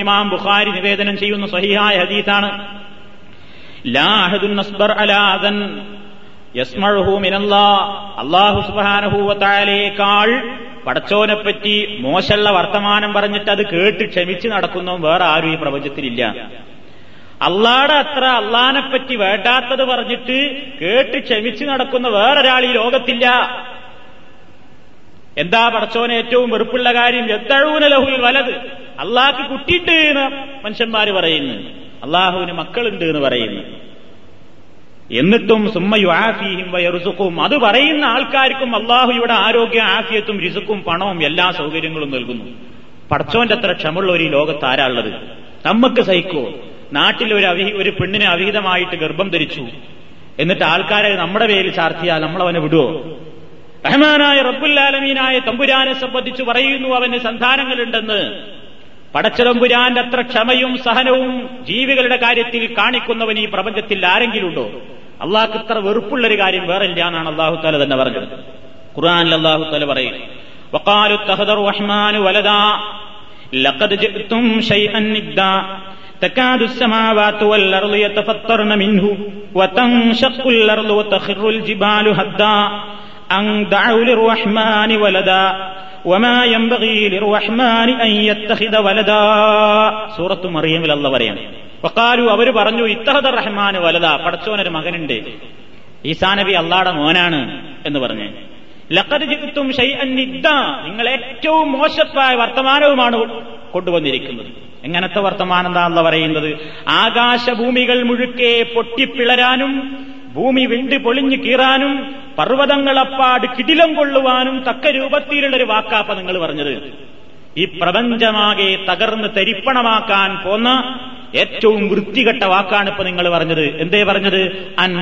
ഇമാം ബുഖാരി നിവേദനം ചെയ്യുന്ന സ്വഹീഹായ ഹദീസാണ്. വതആലയേക്കാൾ പടച്ചോനെപ്പറ്റി മോശമുള്ള വർത്തമാനം പറഞ്ഞിട്ട് അത് കേട്ട് ക്ഷമിച്ച് നടക്കുന്നു വേറെ ആരും ഈ പ്രപഞ്ചത്തിലില്ല. അള്ളാടെ അത്ര അള്ളഹാനെപ്പറ്റി വേണ്ടാത്തത് പറഞ്ഞിട്ട് കേട്ട് ക്ഷമിച്ച് നടക്കുന്ന വേറൊരാൾ ഈ ലോകത്തില്ല. എന്താ പടച്ചോനെ ഏറ്റവും വെറുപ്പുള്ള കാര്യം? എത്തഴൂന ലഹുൽ വലത് അള്ളാഹ്ക്ക് കുട്ടിയിട്ട് എന്ന് മനുഷ്യന്മാർ പറയുന്നു. അള്ളാഹുവിന് മക്കളുണ്ട് എന്ന് പറയുന്നു. എന്നിട്ടും സുമ്മയു ആഫിയും വയറുസുക്കും അത് പറയുന്ന ആൾക്കാർക്കും അള്ളാഹു ഇവിടെ ആരോഗ്യ ആഫിയത്തും രിസുക്കും പണവും എല്ലാ സൗകര്യങ്ങളും നൽകുന്നു. പടച്ചോന്റെ അത്ര ക്ഷമുള്ള ഒരു ലോകത്ത് ആരാളുള്ളത് നമുക്ക് സഹിക്കോ? നാട്ടിൽ ഒരു അവിഹി ഒരു പെണ്ണിനെ അവിഹിതമായിട്ട് ഗർഭം ധരിച്ചു. എന്നിട്ട് ആൾക്കാരെ നമ്മുടെ പേരിൽ ചാർത്തിയാൽ നമ്മളവനെ വിടുവോ? റഹ്മാനായ റബ്ബുല്ലാലമീനായ തമ്പുരാനെ സംബന്ധിച്ച് പറയുന്നു അവന് സന്താനങ്ങളുണ്ടെന്ന് പടച്ചതമ്പുരാന്റെ അത്ര ക്ഷമയും സഹനവും ജീവികളുടെ കാര്യത്തിൽ കാണിക്കുന്നവൻ ഈ പ്രപഞ്ചത്തിൽ ആരെങ്കിലും ഉണ്ടോ അള്ളാഹ്ക്ക് ഇത്ര വെറുപ്പുള്ളൊരു കാര്യം വേറെ ഇല്ല എന്നാണ് അള്ളാഹു താല തന്നെ പറഞ്ഞത് ഖുർആാനിൽ അള്ളാഹു താല പറയും وقالوا اتخذ الرحمن ولدا لقد جئتم شيئا ندا تكاد السماوات والأرض يتفطرن منه وتنشق الأرض وتخر الجبال هدا أن دعوا للرحمن ولدا وما ينبغي للرحمن أن يتخذ ولدا سورة مريم الله പറയാണ് വക്കാലു അവർ പറഞ്ഞു ഇത്തഹദർ റഹ്മാൻ വലത പടച്ചോനൊരു മകനുണ്ട് ഈസാ നബി അള്ളാടെ മോനാണ് എന്ന് പറഞ്ഞു ലഖദ് ജിത്തും നിങ്ങൾ ഏറ്റവും മോശമായ വർത്തമാനവുമാണ് കൊണ്ടുവന്നിരിക്കുന്നത് എങ്ങനത്തെ വർത്തമാനം എന്താണെന്ന് പറയുന്നത് ആകാശഭൂമികൾ മുഴുക്കെ പൊട്ടിപ്പിളരാനും ഭൂമി വിണ്ട് പൊളിഞ്ഞു കീറാനും പർവതങ്ങളപ്പാട് കിടിലം കൊള്ളുവാനും തക്ക രൂപത്തിലുള്ള ഒരു വാക്കാപ്പ നിങ്ങൾ പറഞ്ഞത്. ഈ പ്രപഞ്ചമാകെ തകർന്ന് തരിപ്പണമാക്കാൻ പോന്ന ഏറ്റവും വൃത്തികെട്ട വാക്കാണ് ഇപ്പൊ നിങ്ങൾ പറഞ്ഞത്. എന്തേ പറഞ്ഞത്? അൻ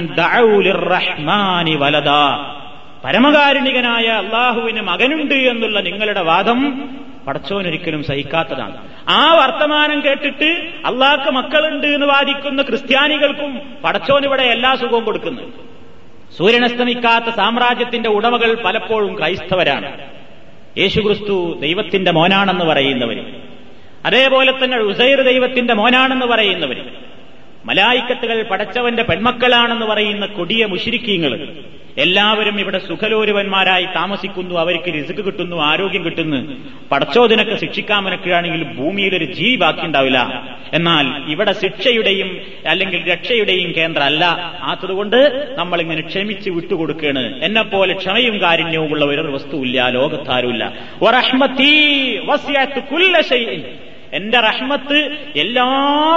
വലത പരമകാരുണികനായ അള്ളാഹുവിന് മകനുണ്ട് എന്നുള്ള നിങ്ങളുടെ വാദം പടച്ചോനൊരിക്കലും സഹിക്കാത്തതാണ്. ആ വർത്തമാനം കേട്ടിട്ട് അള്ളാഹ്ക്ക് മക്കളുണ്ട് എന്ന് വാദിക്കുന്ന ക്രിസ്ത്യാനികൾക്കും പടച്ചോൻ ഇവിടെ എല്ലാ സുഖവും കൊടുക്കുന്നു. സൂര്യനസ്തമിക്കാത്ത സാമ്രാജ്യത്തിന്റെ ഉടമകൾ പലപ്പോഴും ക്രൈസ്തവരാണ്. യേശുക്രിസ്തു ദൈവത്തിന്റെ മോനാണെന്ന് പറയുന്നവര്. അതേപോലെ തന്നെ ഉസൈർ ദൈവത്തിന്റെ മോനാണെന്ന് പറയുന്നവര്. മലായിക്കത്തുകൾ പടച്ചവന്റെ പെൺമക്കളാണെന്ന് പറയുന്ന കൊടിയ മുഷിരിക്കീങ്ങൾ എല്ലാവരും ഇവിടെ സുഖലോരുവന്മാരായി താമസിക്കുന്നു അവർക്ക് രിസുക്ക് കിട്ടുന്നു ആരോഗ്യം കിട്ടുന്നു. പടച്ചോദിനൊക്കെ ശിക്ഷിക്കാമെനൊക്കെയാണെങ്കിൽ ഭൂമിയിൽ ഒരു ജീവി ബാക്കിയുണ്ടാവില്ല. എന്നാൽ ഇവിടെ ശിക്ഷയുടെയും അല്ലെങ്കിൽ രക്ഷയുടെയും കേന്ദ്രമല്ല. ആത്തതുകൊണ്ട് നമ്മളിങ്ങനെ ക്ഷമിച്ച് വിട്ടുകൊടുക്കുകയാണ്. എന്നെ പോലെ ക്ഷമയും കാരുണ്യവും ഉള്ള ഒരു വസ്തുവില്ല ലോകത്താരുമില്ല. എന്റെ റഹ്മത്ത് എല്ലാ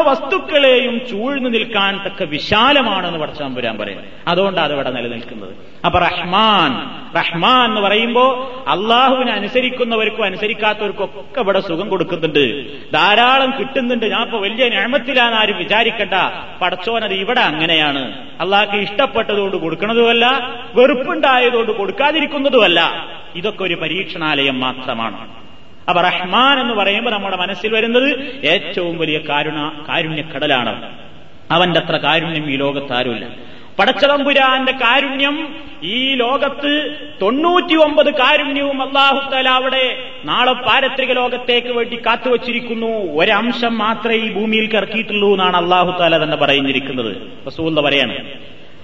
വസ്തുക്കളെയും ചൂഴ്ന്നു നിൽക്കാൻ തക്ക വിശാലമാണെന്ന് പഠിച്ചാൻ പുരാൻ പറയും. അതുകൊണ്ടാണ് അതിവിടെ നിലനിൽക്കുന്നത്. അപ്പൊ റഹ്മാൻ റഹ്മാൻ എന്ന് പറയുമ്പോ അള്ളാഹുവിനെ അനുസരിക്കുന്നവർക്കും അനുസരിക്കാത്തവർക്കും ഒക്കെ ഇവിടെ സുഖം കൊടുക്കുന്നുണ്ട്. ധാരാളം കിട്ടുന്നുണ്ട്. ഞാൻ ഇപ്പൊ വലിയ ഞാമത്തിലാന്ന് ആരും വിചാരിക്കണ്ട. പടച്ചോനത് ഇവിടെ അങ്ങനെയാണ്. അള്ളാഹ്ക്ക് ഇഷ്ടപ്പെട്ടതുകൊണ്ട് കൊടുക്കുന്നതുമല്ല വെറുപ്പുണ്ടായതുകൊണ്ട് കൊടുക്കാതിരിക്കുന്നതുമല്ല. ഇതൊക്കെ ഒരു പരീക്ഷണാലയം മാത്രമാണ്. അപ്പൊ റഹ്മാൻ എന്ന് പറയുമ്പോൾ നമ്മുടെ മനസ്സിൽ വരുന്നത് ഏറ്റവും വലിയ കാരുണ കാരുണ്യക്കടലാണ് അവന്റെ അത്ര കാരുണ്യം ഈ ലോകത്താരുമില്ല. പടച്ചതമ്പുരാന്റെ കാരുണ്യം ഈ ലോകത്ത് തൊണ്ണൂറ്റി ഒമ്പത് കാരുണ്യവും അള്ളാഹുത്തല അവിടെ നാളെ പാരത്രിക ലോകത്തേക്ക് വേണ്ടി കാത്തുവച്ചിരിക്കുന്നു. ഒരംശം മാത്രമേ ഈ ഭൂമിയിൽ കിറക്കിയിട്ടുള്ളൂ എന്നാണ് അള്ളാഹുത്താല തന്നെ പറയുന്നിരിക്കുന്നത്. റസൂല്ല പറയാണ്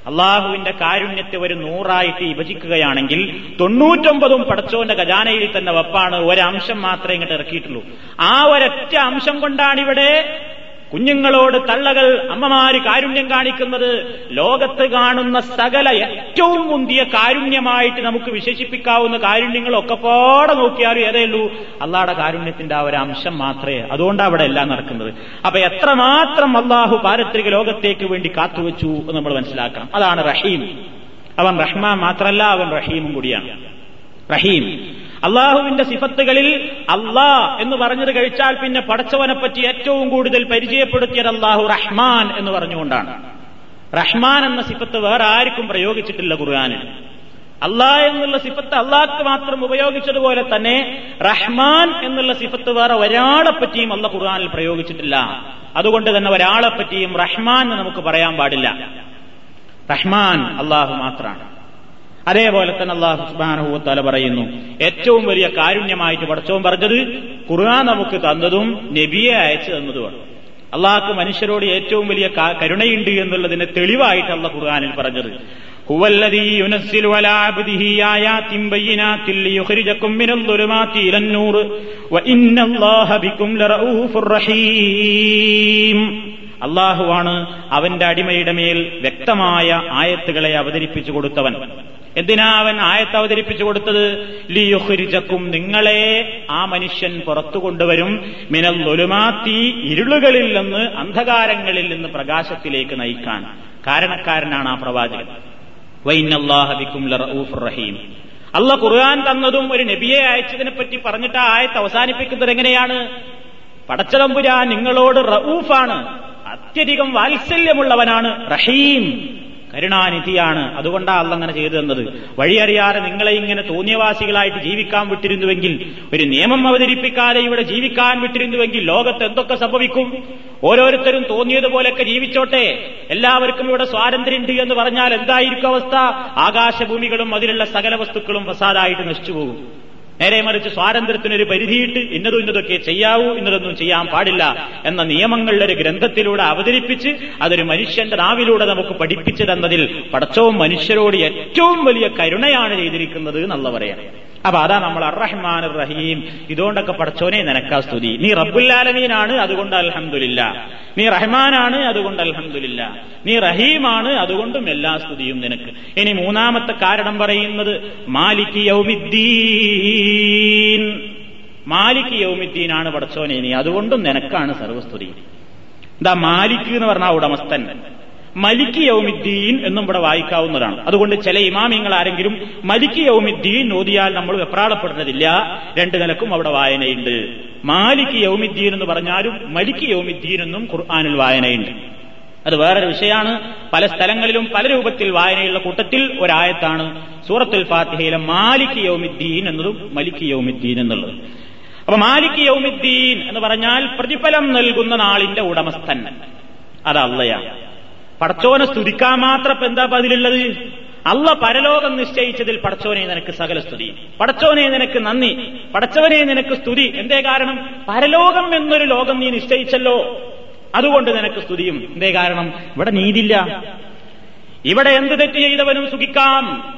അള്ളാഹുവിന്റെ കാരുണ്യത്തെ ഒരു നൂറായിട്ട് വിഭജിക്കുകയാണെങ്കിൽ തൊണ്ണൂറ്റൊമ്പതും പടച്ചോന്റെ ഖജാനയിൽ തന്നെ വപ്പാണ്. ഒരംശം മാത്രമേ ഇങ്ങോട്ട് ഇറക്കിയിട്ടുള്ളൂ. ആ ഒരൊറ്റ അംശം കൊണ്ടാണ് ഇവിടെ കുഞ്ഞുങ്ങളോട് തള്ളകൾ അമ്മമാര് കാരുണ്യം കാണിക്കുന്നത് ലോകത്ത് കാണുന്ന സകല ഏറ്റവും മുന്തിയ കാരുണ്യമായിട്ട് നമുക്ക് വിശേഷിപ്പിക്കാവുന്ന കാരുണ്യങ്ങളൊക്കെ പാടെ നോക്കിയാലും ഏതേ ഉള്ളൂ? അള്ളാഹുടെ കാരുണ്യത്തിന്റെ ആ ഒരു അംശം മാത്രമേ അതുകൊണ്ടാണ് അവിടെ എല്ലാം നടക്കുന്നത്. അപ്പൊ എത്രമാത്രം അള്ളാഹു പാരത്രിക ലോകത്തേക്ക് വേണ്ടി കാത്തുവെച്ചു എന്ന് നമ്മൾ മനസ്സിലാക്കണം. അതാണ് റഹീം. അവൻ റഹ്മാൻ മാത്രമല്ല അവൻ റഹീമും കൂടിയാണ്. റഹീം. അള്ളാഹുവിന്റെ സിഫത്തുകളിൽ അള്ളാ എന്ന് പറഞ്ഞത് കഴിച്ചാൽ പിന്നെ പടച്ചവനെ പറ്റി ഏറ്റവും കൂടുതൽ പരിചയപ്പെടുത്തിയത് അള്ളാഹു റഹ്മാൻ എന്ന് പറഞ്ഞുകൊണ്ടാണ്. റഹ്മാൻ എന്ന സിഫത്ത് വേറെ ആർക്കും പ്രയോഗിച്ചിട്ടില്ല ഖുർആാനിൽ. അള്ളാഹ് എന്നുള്ള സിഫത്ത് അള്ളാഹ്ക്ക് മാത്രം ഉപയോഗിച്ചതുപോലെ തന്നെ റഹ്മാൻ എന്നുള്ള സിഫത്ത് വേറെ ഒരാളെ പറ്റിയും അള്ള ഖുർആാനിൽ പ്രയോഗിച്ചിട്ടില്ല. അതുകൊണ്ട് തന്നെ ഒരാളെ പറ്റിയും റഹ്മാൻ എന്ന് നമുക്ക് പറയാൻ പാടില്ല. റഹ്മാൻ അള്ളാഹു മാത്രമാണ്. അതേപോലെ തന്നെ അള്ളാഹു സുബാനഹുത്തല പറയുന്നു. ഏറ്റവും വലിയ കാരുണ്യമായിട്ട് പഠിച്ചവും പറഞ്ഞത് ഖുർആൻ നമുക്ക് തന്നതും നബിയെ അയച്ചു തന്നതുമാണ്. അള്ളാഹ്ക്ക് മനുഷ്യരോട് ഏറ്റവും വലിയ കരുണയുണ്ട് എന്നുള്ളതിന് തെളിവായിട്ടല്ല ഖുർആാനിൽ പറഞ്ഞത്. അള്ളാഹുവാണ് അവന്റെ അടിമയുടെ മേൽ വ്യക്തമായ ആയത്തുകളെ അവതരിപ്പിച്ചു കൊടുത്തവൻ. എന്തിനാ അവൻ ആയത്ത് അവതരിപ്പിച്ചു കൊടുത്തത്? ലിയുഹുരിജക്കും നിങ്ങളെ ആ മനുഷ്യൻ പുറത്തു കൊണ്ടുവരും. മിനൽ ഒലുമാത്തി ഇരുളുകളിൽ നിന്ന് അന്ധകാരങ്ങളിൽ നിന്ന് പ്രകാശത്തിലേക്ക് നയിക്കാൻ. കാരണക്കാരനാണ് ആ പ്രവാചകൻ. വൈനല്ലാഹബിക്കും റഹീം. അല്ല ഖുർആൻ തന്നതും ഒരു നബിയെ അയച്ചതിനെ പറ്റി പറഞ്ഞിട്ട് ആ ആയത്ത് അവസാനിപ്പിക്കുന്നത് എങ്ങനെയാണ്? പടച്ചതമ്പുരാ നിങ്ങളോട് റഊഫാണ്. അത്യധികം വാത്സല്യമുള്ളവനാണ് റഹീം. കരുണാനിധിയാണ്. അതുകൊണ്ടാ അല്ല അങ്ങനെ ചെയ്തു തന്നത് വഴിയറിയാതെ നിങ്ങളെ ഇങ്ങനെ തോന്നിയവാസികളായിട്ട് ജീവിക്കാൻ വിട്ടിരുന്നുവെങ്കിൽ ഒരു നിയമം അവതരിപ്പിക്കാതെ ഇവിടെ ജീവിക്കാൻ വിട്ടിരുന്നുവെങ്കിൽ ലോകത്ത് എന്തൊക്കെ സംഭവിക്കും? ഓരോരുത്തരും തോന്നിയതുപോലെയൊക്കെ ജീവിച്ചോട്ടെ. എല്ലാവർക്കും ഇവിടെ സ്വാതന്ത്ര്യമുണ്ട് എന്ന് പറഞ്ഞാൽ എന്തായിരിക്കും അവസ്ഥ? ആകാശഭൂമികളും അതിലുള്ള സകല വസ്തുക്കളും ഫസാദായിട്ട് നശിച്ചുപോകും. നേരെ മറിച്ച് സ്വാതന്ത്ര്യത്തിനൊരു പരിധിയിട്ട് ഇന്നതും ഇന്നതൊക്കെ ചെയ്യാവൂ ഇന്നതൊന്നും ചെയ്യാൻ പാടില്ല എന്ന നിയമങ്ങളുടെ ഒരു ഗ്രന്ഥത്തിലൂടെ അവതരിപ്പിച്ച് അതൊരു മനുഷ്യന്റെ നാവിലൂടെ നമുക്ക് പഠിപ്പിച്ചു തന്നതിൽ പടച്ചവും മനുഷ്യരോട് ഏറ്റവും വലിയ കരുണയാണ് ചെയ്തിരിക്കുന്നത് എന്നുള്ള പറയാം. അപ്പൊ അതാ നമ്മൾ അറഹ്മാൻ റഹീം ഇതുകൊണ്ടൊക്കെ പഠിച്ചോനെ നിനക്കാ സ്തുതി. നീ റബ്ബുല്ലാലമീനാണ് അതുകൊണ്ട് അൽഹംദുലില്ല. നീ റഹ്മാനാണ് അതുകൊണ്ട് അൽഹംദുലില്ല. നീ റഹീമാണ് അതുകൊണ്ടും എല്ലാ സ്തുതിയും നിനക്ക്. ഇനി മൂന്നാമത്തെ കാരണം പറയുന്നത് മാലിക് യൗമിദ്ദീൻ. മാലിക് യൗമിദ്ദീനാണ് പടച്ചോനെ നീ അതുകൊണ്ടും നിനക്കാണ് സർവസ്തുതി. എന്താ മാലിക് എന്ന് പറഞ്ഞാൽ ഉടമസ്ഥൻ. മലിക്ക് യൗമിദ്ദീൻ എന്നും ഇവിടെ വായിക്കാവുന്നതാണ്. അതുകൊണ്ട് ചില ഇമാമിങ്ങൾ ആരെങ്കിലും മലിക്ക് യൗമിദ്ദീൻ ഓതിയാൽ നമ്മൾ വെപ്രാളപ്പെടുന്നതില്ല രണ്ടു നിലക്കും അവിടെ വായനയുണ്ട്. മാലിക്ക് യൗമിദ്ദീൻ എന്ന് പറഞ്ഞാലും മലിക്ക് യൗമിദ്ദീൻ എന്നും ഖുർആാനിൽ വായനയുണ്ട്. അത് വേറൊരു വിഷയമാണ്. പല സ്ഥലങ്ങളിലും പല രൂപത്തിൽ വായനയുള്ള കൂട്ടത്തിൽ ഒരായത്താണ്. സൂറത്തുൽ ഫാത്തിഹയിലെ മാലിക് യൗമിദ്ദീൻ എന്നതും മലിക് യൗമിദ്ദീൻ എന്നുള്ളത്. അപ്പൊ മാലിക് യൗമിദ്ദീൻ എന്ന് പറഞ്ഞാൽ പ്രതിഫലം നൽകുന്ന നാളിന്റെ ഉടമസ്ഥൻ. അത് അള്ളയാണ് പടച്ചോനെ സ്തുതിക്കാൻ മാത്രം എന്താ അതിലുള്ളത്? അല്ല പരലോകം നിശ്ചയിച്ചതിൽ പടച്ചോനെ നിനക്ക് സകല സ്തുതി. പടച്ചോനെ നിനക്ക് നന്ദി. പടച്ചവനെ നിനക്ക് സ്തുതി. എന്തേ കാരണം? പരലോകം എന്നൊരു ലോകം നീ നിശ്ചയിച്ചല്ലോ. അതുകൊണ്ട് നിനക്ക് സ്തുതിയും. എന്തേ കാരണം? ഇവിടെ നീതില്ല ഇവിടെ എന്ത് തെറ്റ് ചെയ്തവനും സുഖിക്കാം.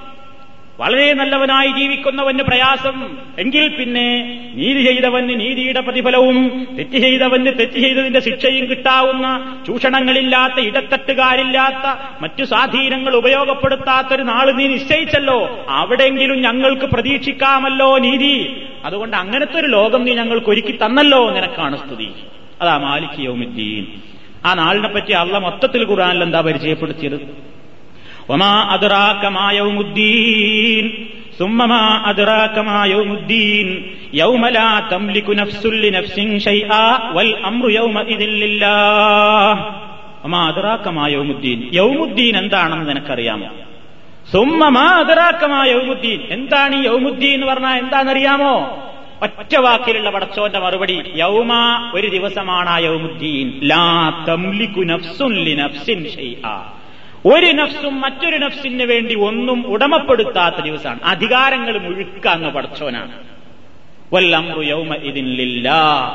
വളരെ നല്ലവനായി ജീവിക്കുന്നവന് പ്രയാസം. എങ്കിൽ പിന്നെ നീതി ചെയ്തവന് നീതിയുടെ പ്രതിഫലവും തെറ്റ് ചെയ്തവന് തെറ്റ് ചെയ്തതിന്റെ ശിക്ഷയും കിട്ടാവുന്ന ചൂഷണങ്ങളില്ലാത്ത ഇടത്തട്ടുകാരില്ലാത്ത മറ്റു സ്വാധീനങ്ങൾ ഉപയോഗപ്പെടുത്താത്തൊരു നാൾ നീ നിശ്ചയിച്ചല്ലോ. അവിടെയെങ്കിലും ഞങ്ങൾക്ക് പ്രതീക്ഷിക്കാമല്ലോ നീതി. അതുകൊണ്ട് അങ്ങനത്തെ ഒരു ലോകം നീ ഞങ്ങൾക്ക് ഒരുക്കി തന്നല്ലോ നിനക്കാണ് സ്തുതി. അതാ മാലിക് യൗമിദ്ദീൻ. ആ നാളിനെ പറ്റി അള്ള മൊത്തത്തിൽ ഖുറാനിൽ എന്താ പരിചയപ്പെടുത്തിയത്? ഒമാ അതിറാക്കമായവുമുദ്ദീൻ സുമ്മമാ അതിറാക്കമായവുമുദ്ദീൻ യൗമലാ തംലിക്കു നഫ്സുല്ലി നഫ്സിൻ ഷൈആ വൽ അംറു യൗമ ഇതില്ലില്ലാ ഒമാ അതിറാക്കമായ യൗമുദ്ദീൻ യൗമുദ്ദീൻ എന്താണെന്ന് നിനക്കറിയാമോ? സുമ്മമാ അതിറാക്കമായ യൗമുദ്ദീൻ എന്താണ് ഈ യൗമുദ്ദീൻ എന്ന് പറഞ്ഞാൽ എന്താണെന്നറിയാമോ? ഒറ്റ വാക്കിലുള്ള പടച്ചോന്റെ മറുപടി യൗമ ഒരു ദിവസമാണ് ആ യൗമുദ്ദീൻ. ലാ തംലിക്കു നഫ്സുൻ ലി നഫ്സിൻ ഷൈആ. ഒരു നഫ്സും മറ്റൊരു നഫ്സിന് വേണ്ടി ഒന്നും ഉടമപ്പെടുത്താത്ത ദിവസമാണ്. അധികാരങ്ങൾ മുഴുക്കാന്ന് പടച്ചോനാണ്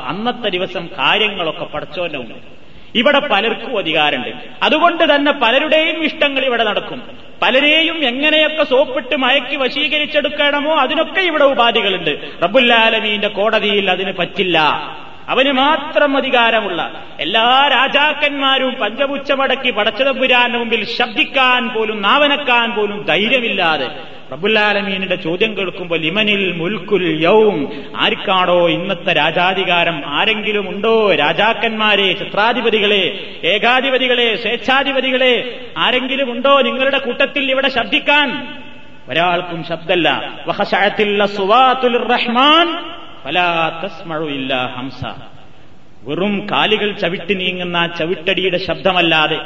അന്നത്തെ ദിവസം കാര്യങ്ങളൊക്കെ പടച്ചോന്റെ മുമ്പിൽ. ഇവിടെ പലർക്കും അധികാരമുണ്ട്. അതുകൊണ്ട് തന്നെ പലരുടെയും ഇഷ്ടങ്ങൾ ഇവിടെ നടക്കും. പലരെയും എങ്ങനെയൊക്കെ സോപ്പിട്ട് മയക്കി വശീകരിച്ചെടുക്കണമോ അതിനൊക്കെ ഇവിടെ ഉപാധികളുണ്ട്. റബുല്ലാലമീന്റെ കോടതിയിൽ അതിന് പറ്റില്ല. അവന് മാത്രം അധികാരമുള്ള എല്ലാ രാജാക്കന്മാരും പഞ്ചപുച്ചമടക്കി പടച്ചതമ്പുരാന്റെ മുമ്പിൽ ശബ്ദിക്കാൻ പോലും നാവനക്കാൻ പോലും ധൈര്യമില്ലാതെ പ്രബുല്ലാലമീനിന്റെ ചോദ്യം കേൾക്കുമ്പോൾ ലിമനിൽ മുൽക്കുൽ യൗം ആർക്കാണോ ഇന്നത്തെ രാജാധികാരം? ആരെങ്കിലും ഉണ്ടോ? രാജാക്കന്മാരെ ചിത്രാധിപതികളെ ഏകാധിപതികളെ സ്വേച്ഛാധിപതികളെ ആരെങ്കിലും ഉണ്ടോ നിങ്ങളുടെ കൂട്ടത്തിൽ ഇവിടെ ശബ്ദിക്കാൻ? ഒരാൾക്കും സുവാത്തുൽ റഹ്മാൻ. ഹംസ. വെറും കാലുകൾ ചവിട്ടി നീങ്ങുന്ന ചവിട്ടടിയുടെ ശബ്ദമല്ലാതെ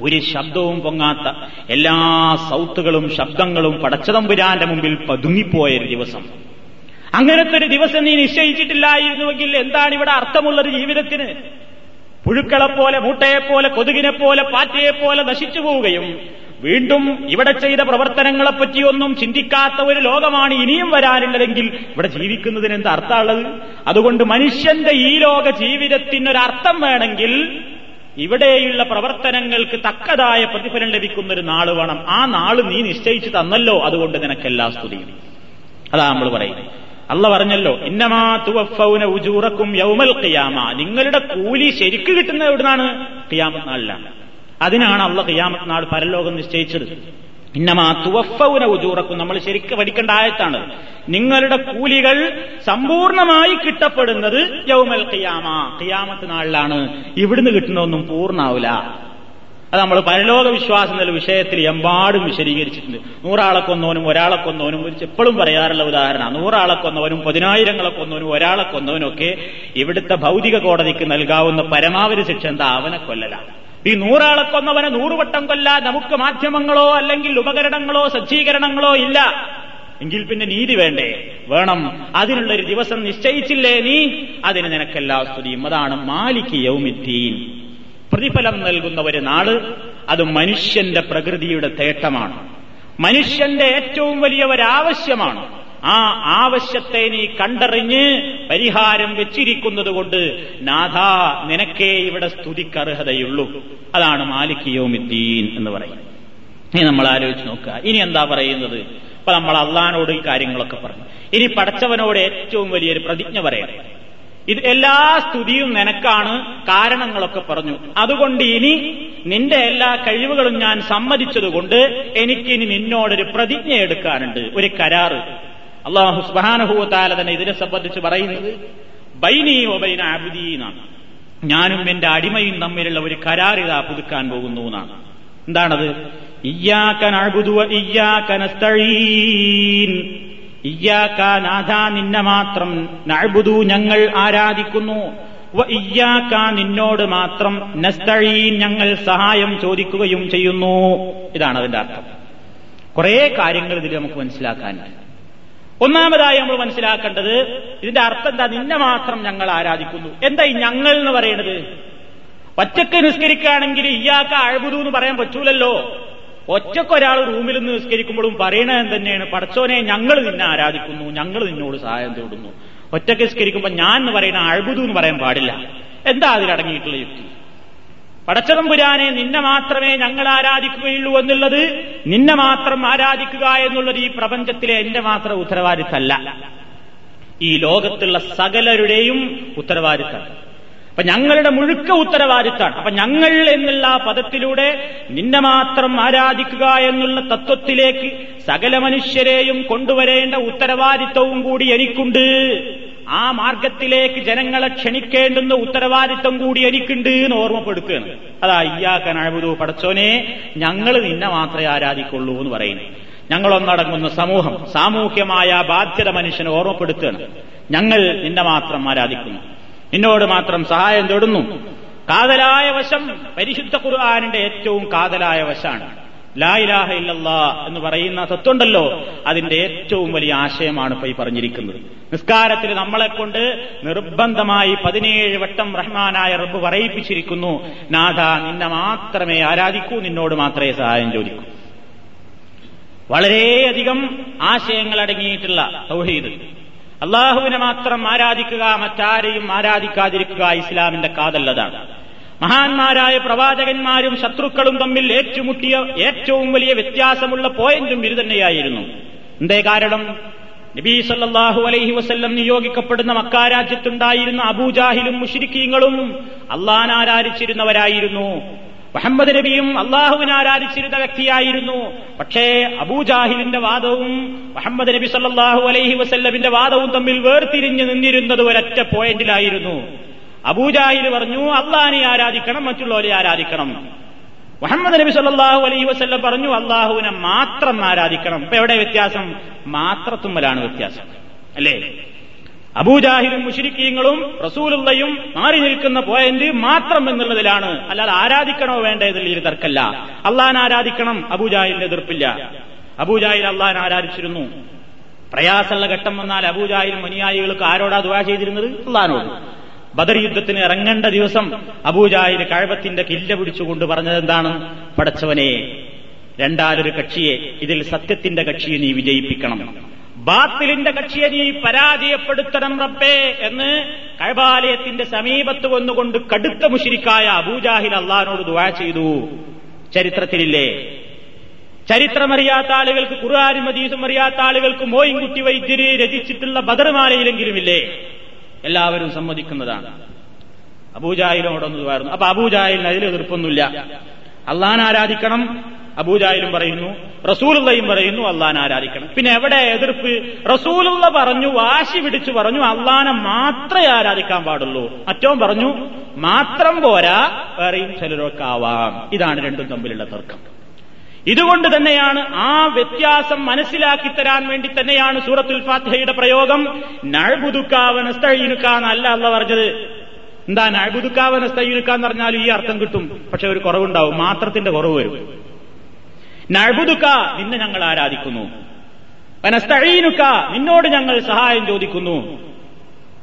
ഒരു ശബ്ദവും പൊങ്ങാത്ത എല്ലാ സൗത്തുകളും ശബ്ദങ്ങളും പടച്ചതമ്പുരാന്റെ മുമ്പിൽ പതുങ്ങിപ്പോയ ഒരു ദിവസം. അങ്ങനത്തെ ഒരു ദിവസം നീ നിശ്ചയിച്ചിട്ടില്ലായിരുന്നുവെങ്കിൽ എന്താണ് ഇവിടെ അർത്ഥമുള്ളത് ജീവിതത്തിന്? പുഴുക്കളെപ്പോലെ മൂട്ടയെപ്പോലെ കൊതുകിനെപ്പോലെ പാറ്റയെപ്പോലെ നശിച്ചു പോവുകയും വീണ്ടും ഇവിടെ ചെയ്ത പ്രവർത്തനങ്ങളെപ്പറ്റിയൊന്നും ചിന്തിക്കാത്ത ഒരു ലോകമാണ് ഇനിയും വരാനുള്ളതെങ്കിൽ ഇവിടെ ജീവിക്കുന്നതിന് എന്താ അർത്ഥമുള്ളത്? അതുകൊണ്ട് മനുഷ്യന്റെ ഈ ലോക ജീവിതത്തിനൊരർത്ഥം വേണമെങ്കിൽ ഇവിടെയുള്ള പ്രവർത്തനങ്ങൾക്ക് തക്കതായ പ്രതിഫലം ലഭിക്കുന്ന ഒരു നാൾ വേണം. ആ നാൾ നീ നിശ്ചയിച്ചു തന്നല്ലോ. അതുകൊണ്ട് നിനക്കെല്ലാ സ്തുതിയും. അതാ നമ്മൾ പറയുന്നത്. അല്ല പറഞ്ഞല്ലോ ഇന്നമാ തുവഫൗന ഉജൂറക്കും യൗമൽ ഖിയാമ. നിങ്ങളുടെ കൂലി ശരിക്ക് കിട്ടുന്നത് എവിടുന്നാണ്? ഖിയാമത്ത് നാളിലാണ്. അതിനാണ് അള്ള ഖിയാമത്ത് നാൾ പരലോകം നിശ്ചയിച്ചത്. ഇന്നമാ തുവഫൗന ഉജൂറക്കും നമ്മൾ ശരിക്ക് പഠിക്കേണ്ട ആയത്താണ്. നിങ്ങളുടെ കൂലികൾ സമ്പൂർണമായി കിട്ടപ്പെടുന്നത് യൗമൽ ഖിയാമ ഖിയാമത്ത് നാളിലാണ്. ഇവിടുന്ന് കിട്ടുന്നതൊന്നും പൂർണാവില്ല. അത് നമ്മൾ പരലോക വിശ്വാസം എന്ന വിഷയത്തിൽ എമ്പാടും വിശദീകരിച്ചിട്ടുണ്ട്. നൂറാളെ കൊന്നവനും ഒരാളെ കൊന്നവനും എപ്പോഴും പറയാറുള്ള ഉദാഹരണം നൂറാളെ കൊന്നവനും പതിനായിരങ്ങളെ കൊന്നവനും ഒരാളെ കൊന്നവനും ഒക്കെ ഇവിടുത്തെ ഭൗതിക കോടതിക്ക് നൽകാവുന്ന പരമാവധി ശിക്ഷ എന്താ? അവനെ കൊല്ലലാണ്. ഈ നൂറാളെ കൊന്നവനെ നൂറുവട്ടം കൊല്ലാൻ നമുക്ക് മാധ്യമങ്ങളോ അല്ലെങ്കിൽ ഉപകരണങ്ങളോ സജ്ജീകരണങ്ങളോ ഇല്ല. എങ്കിൽ പിന്നെ നീതി വേണ്ടേ? വേണം. അതിനുള്ളൊരു ദിവസം നിശ്ചയിച്ചില്ലേ നീ? അതിന് നിനക്കെല്ലാ സ്തുതിയും. അതാണ് മാലിക് യൗമിദ്ദീൻ. പ്രതിഫലം നൽകുന്ന ഒരു നാൾ. അത് മനുഷ്യന്റെ പ്രകൃതിയുടെ തേട്ടമാണ്. മനുഷ്യന്റെ ഏറ്റവും വലിയ ഒരാവശ്യമാണ് ആ ആവശ്യത്തെ നീ കണ്ടറിഞ്ഞ് പരിഹാരം വെച്ചിരിക്കുന്നത് കൊണ്ട് നാഥ നിനക്കേ ഇവിടെ സ്തുതിക്കർഹതയുള്ളൂ അതാണ് മാലിക് യോമിദ്ദീൻ എന്ന് പറയുന്നത്. ഇനി നമ്മൾ ആലോചിച്ച് നോക്കുക. ഇനി എന്താ പറയുന്നത്? ഇപ്പൊ നമ്മൾ അള്ളഹാനോട് ഈ കാര്യങ്ങളൊക്കെ പറഞ്ഞു. ഇനി പടച്ചവനോട് ഏറ്റവും വലിയൊരു പ്രതിജ്ഞ പറയണം. ഇത് എല്ലാ സ്തുതിയും നിനക്കാണ് കാരണങ്ങളൊക്കെ പറഞ്ഞു. അതുകൊണ്ട് ഇനി നിന്റെ എല്ലാ കഴിവുകളും ഞാൻ സമ്മതിച്ചതുകൊണ്ട് എനിക്കിനി നിന്നോടൊരു പ്രതിജ്ഞ എടുക്കാനുണ്ട്. ഒരു കരാറ്. അള്ളാഹു സുബാനഹുത്താല തന്നെ ഇതിനെ സംബന്ധിച്ച് പറയുന്നത് ബൈനി ഒബൈന അബുദീനാണ് ഞാനും എന്റെ അടിമയും തമ്മിലുള്ള ഒരു കരാർ ഇതാ പുതുക്കാൻ പോകുന്നു എന്നാണ്. എന്താണത്? നിന്നെ മാത്രം ഞങ്ങൾ ആരാധിക്കുന്നു. നിന്നോട് മാത്രം നസ്തഴീൻ ഞങ്ങൾ സഹായം ചോദിക്കുകയും ചെയ്യുന്നു. ഇതാണ് അതിന്റെ അർത്ഥം. കുറെ കാര്യങ്ങൾ ഇതിൽ നമുക്ക് മനസ്സിലാക്കാനുണ്ട് ഒന്നാമതായി നമ്മൾ മനസ്സിലാക്കേണ്ടത് ഇതിന്റെ അർത്ഥം എന്താ? നിന്നെ മാത്രം ഞങ്ങൾ ആരാധിക്കുന്നു. എന്താ ഈ ഞങ്ങൾ എന്ന് പറയുന്നത് ഒറ്റയ്ക്ക് നിസ്കരിക്കുകയാണെങ്കിൽ ഇയാൾക്ക് അഴുതു എന്ന് പറയാൻ പറ്റൂലല്ലോ. ഒറ്റക്കൊരാൾ റൂമിൽ നിന്ന് നിസ്കരിക്കുമ്പോഴും പറയണത് തന്നെയാണ് പടച്ചോനെ ഞങ്ങൾ നിന്നെ ആരാധിക്കുന്നു. ഞങ്ങൾ നിന്നോട് സഹായം തേടുന്നു. ഒറ്റയ്ക്ക് നിസ്കരിക്കുമ്പോൾ ഞാൻ എന്ന് പറയുന്ന അഴുതു എന്ന് പറയാൻ പാടില്ല. എന്താ അതിലടങ്ങിയിട്ടുള്ള യുക്തി? പടച്ചതം പുരാനെ നിന്നെ മാത്രമേ ഞങ്ങൾ ആരാധിക്കുകയുള്ളൂ എന്നുള്ളത് നിന്നെ മാത്രം ആരാധിക്കുക എന്നുള്ളത് ഈ പ്രപഞ്ചത്തിലെ എന്റെ മാത്രം ഉത്തരവാദിത്തല്ല. ഈ ലോകത്തുള്ള സകലരുടെയും ഉത്തരവാദിത്തമാണ് അപ്പൊ ഞങ്ങളുടെ മുഴുക്ക ഉത്തരവാദിത്താണ് അപ്പൊ ഞങ്ങൾ എന്നുള്ള പദത്തിലൂടെ നിന്നെ മാത്രം ആരാധിക്കുക എന്നുള്ള തത്വത്തിലേക്ക് സകല മനുഷ്യരെയും കൊണ്ടുവരേണ്ട ഉത്തരവാദിത്തവും കൂടി എനിക്കുണ്ട്. ആ മാർഗത്തിലേക്ക് ജനങ്ങളെ ക്ഷണിക്കേണ്ടുന്ന ഉത്തരവാദിത്വം കൂടി എനിക്കുണ്ട് എന്ന് ഓർമ്മപ്പെടുത്തുകയാണ്. അതാ അയ്യാക്കൻ അഴുതു പടച്ചോനെ ഞങ്ങൾ നിന്നെ മാത്രമേ ആരാധിക്കുള്ളൂ എന്ന് പറയുന്നു. ഞങ്ങളൊന്നടങ്ങുന്ന സമൂഹം സാമൂഹ്യമായ ബാധ്യത മനുഷ്യനെ ഓർമ്മപ്പെടുത്തുകയാണ്. ഞങ്ങൾ നിന്നെ മാത്രം ആരാധിക്കുന്നു. നിന്നോട് മാത്രം സഹായം തേടുന്നു. കാതലായ വശം പരിശുദ്ധ ഖുർആാനിന്റെ ഏറ്റവും കാതലായ വശാണ്. ലായിലാഹ ഇല്ലല്ലാ എന്ന് പറയുന്ന തത്വമുണ്ടല്ലോ അതിന്റെ ഏറ്റവും വലിയ ആശയമാണ് ഇപ്പൊ ഈ പറഞ്ഞിരിക്കുന്നത്. നിസ്കാരത്തിൽ നമ്മളെ കൊണ്ട് നിർബന്ധമായി പതിനേഴ് വട്ടം റഹ്മാനായ റബ്ബ് പറയിപ്പിച്ചിരിക്കുന്നു. നാഥ നിന്നെ മാത്രമേ ആരാധിക്കൂ നിന്നോട് മാത്രമേ സഹായം ചോദിക്കൂ. വളരെയധികം ആശയങ്ങൾ അടങ്ങിയിട്ടുള്ള സൗഹീദ് അള്ളാഹുവിനെ മാത്രം ആരാധിക്കുക മറ്റാരെയും ആരാധിക്കാതിരിക്കുക ഇസ്ലാമിന്റെ കാതല്ലതാണ് മഹാന്മാരായ പ്രവാചകന്മാരും ശത്രുക്കളും തമ്മിൽ ഏറ്റുമുട്ടിയ ഏറ്റവും വലിയ വ്യത്യാസമുള്ള പോയിന്റും ഇത് തന്നെയായിരുന്നു. എന്തേ കാരണം? നബീ സല്ലാഹു അലൈഹി വസ്ല്ലം നിയോഗിക്കപ്പെടുന്ന മക്കാരാജ്യത്തുണ്ടായിരുന്ന അബൂജാഹിലും മുഷിരിക്കീങ്ങളും അള്ളാൻ ആരാധിച്ചിരുന്നവരായിരുന്നു. മുഹമ്മദ് നബിയും അള്ളാഹുവിനെ ആരാധിച്ചിരുന്ന വ്യക്തിയായിരുന്നു. പക്ഷേ അബൂജാഹിലിന്റെ വാദവും മുഹമ്മദ് നബി സല്ലാഹു അലൈഹി വസല്ലമിന്റെ വാദവും തമ്മിൽ വേർതിരിഞ്ഞു നിന്നിരുന്നത് ഒരൊറ്റ പോയിന്റിലായിരുന്നു. അബൂജാഹിൽ പറഞ്ഞു അള്ളാഹിനെ ആരാധിക്കണം മറ്റുള്ളവരെ ആരാധിക്കണം. മുഹമ്മദ് നബി സല്ലാഹു അലൈഹി വസ്ല്ലം പറഞ്ഞു അള്ളാഹുവിനെ മാത്രം ആരാധിക്കണം. ഇപ്പൊ എവിടെ വ്യത്യാസം? മാത്രത്തുമ്മലാണ് വ്യത്യാസം അല്ലേ? അബൂജാഹിലും മുഷിരിക്കീങ്ങളും റസൂലുള്ളയും മാറി നിൽക്കുന്ന പോയിന്റ് മാത്രം എന്നുള്ളതിലാണ്. അല്ലാതെ ആരാധിക്കണോ വേണ്ട ഇതിൽ തർക്കല്ല. അള്ളഹാൻ ആരാധിക്കണം അബൂജാഹിലിന്റെ എതിർപ്പില്ല. അബൂജാഹിൽ അള്ളഹാൻ ആരാധിച്ചിരുന്നു. പ്രയാസമുള്ള ഘട്ടം വന്നാൽ അബൂജാഹിലും അനുയായികൾക്ക് ആരോടാ ദുവാ ചെയ്തിരുന്നത്? അള്ളഹാനോട്. ബദർ യുദ്ധത്തിന് ഇറങ്ങേണ്ട ദിവസം അബൂജാഹിൽ കഴവത്തിന്റെ കില്ല പിടിച്ചുകൊണ്ട് പറഞ്ഞത് എന്താണ്? പടച്ചവനെ രണ്ടാലൊരു കക്ഷിയെ ഇതിൽ സത്യത്തിന്റെ കക്ഷിയെ നീ വിജയിപ്പിക്കണം. ബാത്തിലിന്റെ കക്ഷിയെ നീ പരാജയപ്പെടുത്തണം റബ്ബേ എന്ന് കഴബാലയത്തിന്റെ സമീപത്ത് വന്നുകൊണ്ട് കടുത്ത മുഷിരിക്കായ അബൂജാഹിൽ അള്ളഹാനോട് ദുവാ ചെയ്തു. ചരിത്രത്തിലില്ലേ? ചരിത്രമറിയാത്ത ആളുകൾക്ക് ഖുർആാനും മദീസും അറിയാത്ത ആളുകൾക്ക് മോയിൻകുട്ടി വൈദ്യര് രചിച്ചിട്ടുള്ള ബദർമാലയിലെങ്കിലുമില്ലേ എല്ലാവരും സമ്മതിക്കുന്നതാണ്. അബൂജാഹിലിനോടൊന്ന് പറഞ്ഞു അപ്പൊ അബൂജാഹിലിന് അതിൽ എതിർപ്പൊന്നുമില്ല. അള്ളഹാൻ ആരാധിക്കണം അബൂജാഹിലും പറയുന്നു. റസൂലുള്ളയും പറയുന്നു അള്ളഹാൻ ആരാധിക്കണം. പിന്നെ എവിടെ എതിർപ്പ്? റസൂലുള്ള പറഞ്ഞു വാശി പിടിച്ചു പറഞ്ഞു അള്ളഹാനെ മാത്രമേ ആരാധിക്കാൻ പാടുള്ളൂ. മറ്റോ പറഞ്ഞു മാത്രം പോരാ വേറെയും ചിലരൊക്കെ ആവാം. ഇതാണ് രണ്ടും തമ്മിലുള്ള തർക്കം. ഇതുകൊണ്ട് തന്നെയാണ് ആ വ്യത്യാസം മനസ്സിലാക്കി തരാൻ വേണ്ടി തന്നെയാണ് സൂറത്തുൽ ഫാത്തിഹയുടെ പ്രയോഗം. നഴ്ബുദുക്കാവനസ്തഴീനുക്ക അല്ല അല്ല പറഞ്ഞത്. എന്താ നഴുതുക്കാവന പറഞ്ഞാലും ഈ അർത്ഥം കിട്ടും. പക്ഷെ ഒരു കുറവുണ്ടാവും. മാത്രത്തിന്റെ കുറവ് വരും. നഴുതുക്ക നിന്നെ ഞങ്ങൾ ആരാധിക്കുന്നു. വനസ്തഴീനുക്ക നിന്നോട് ഞങ്ങൾ സഹായം ചോദിക്കുന്നു.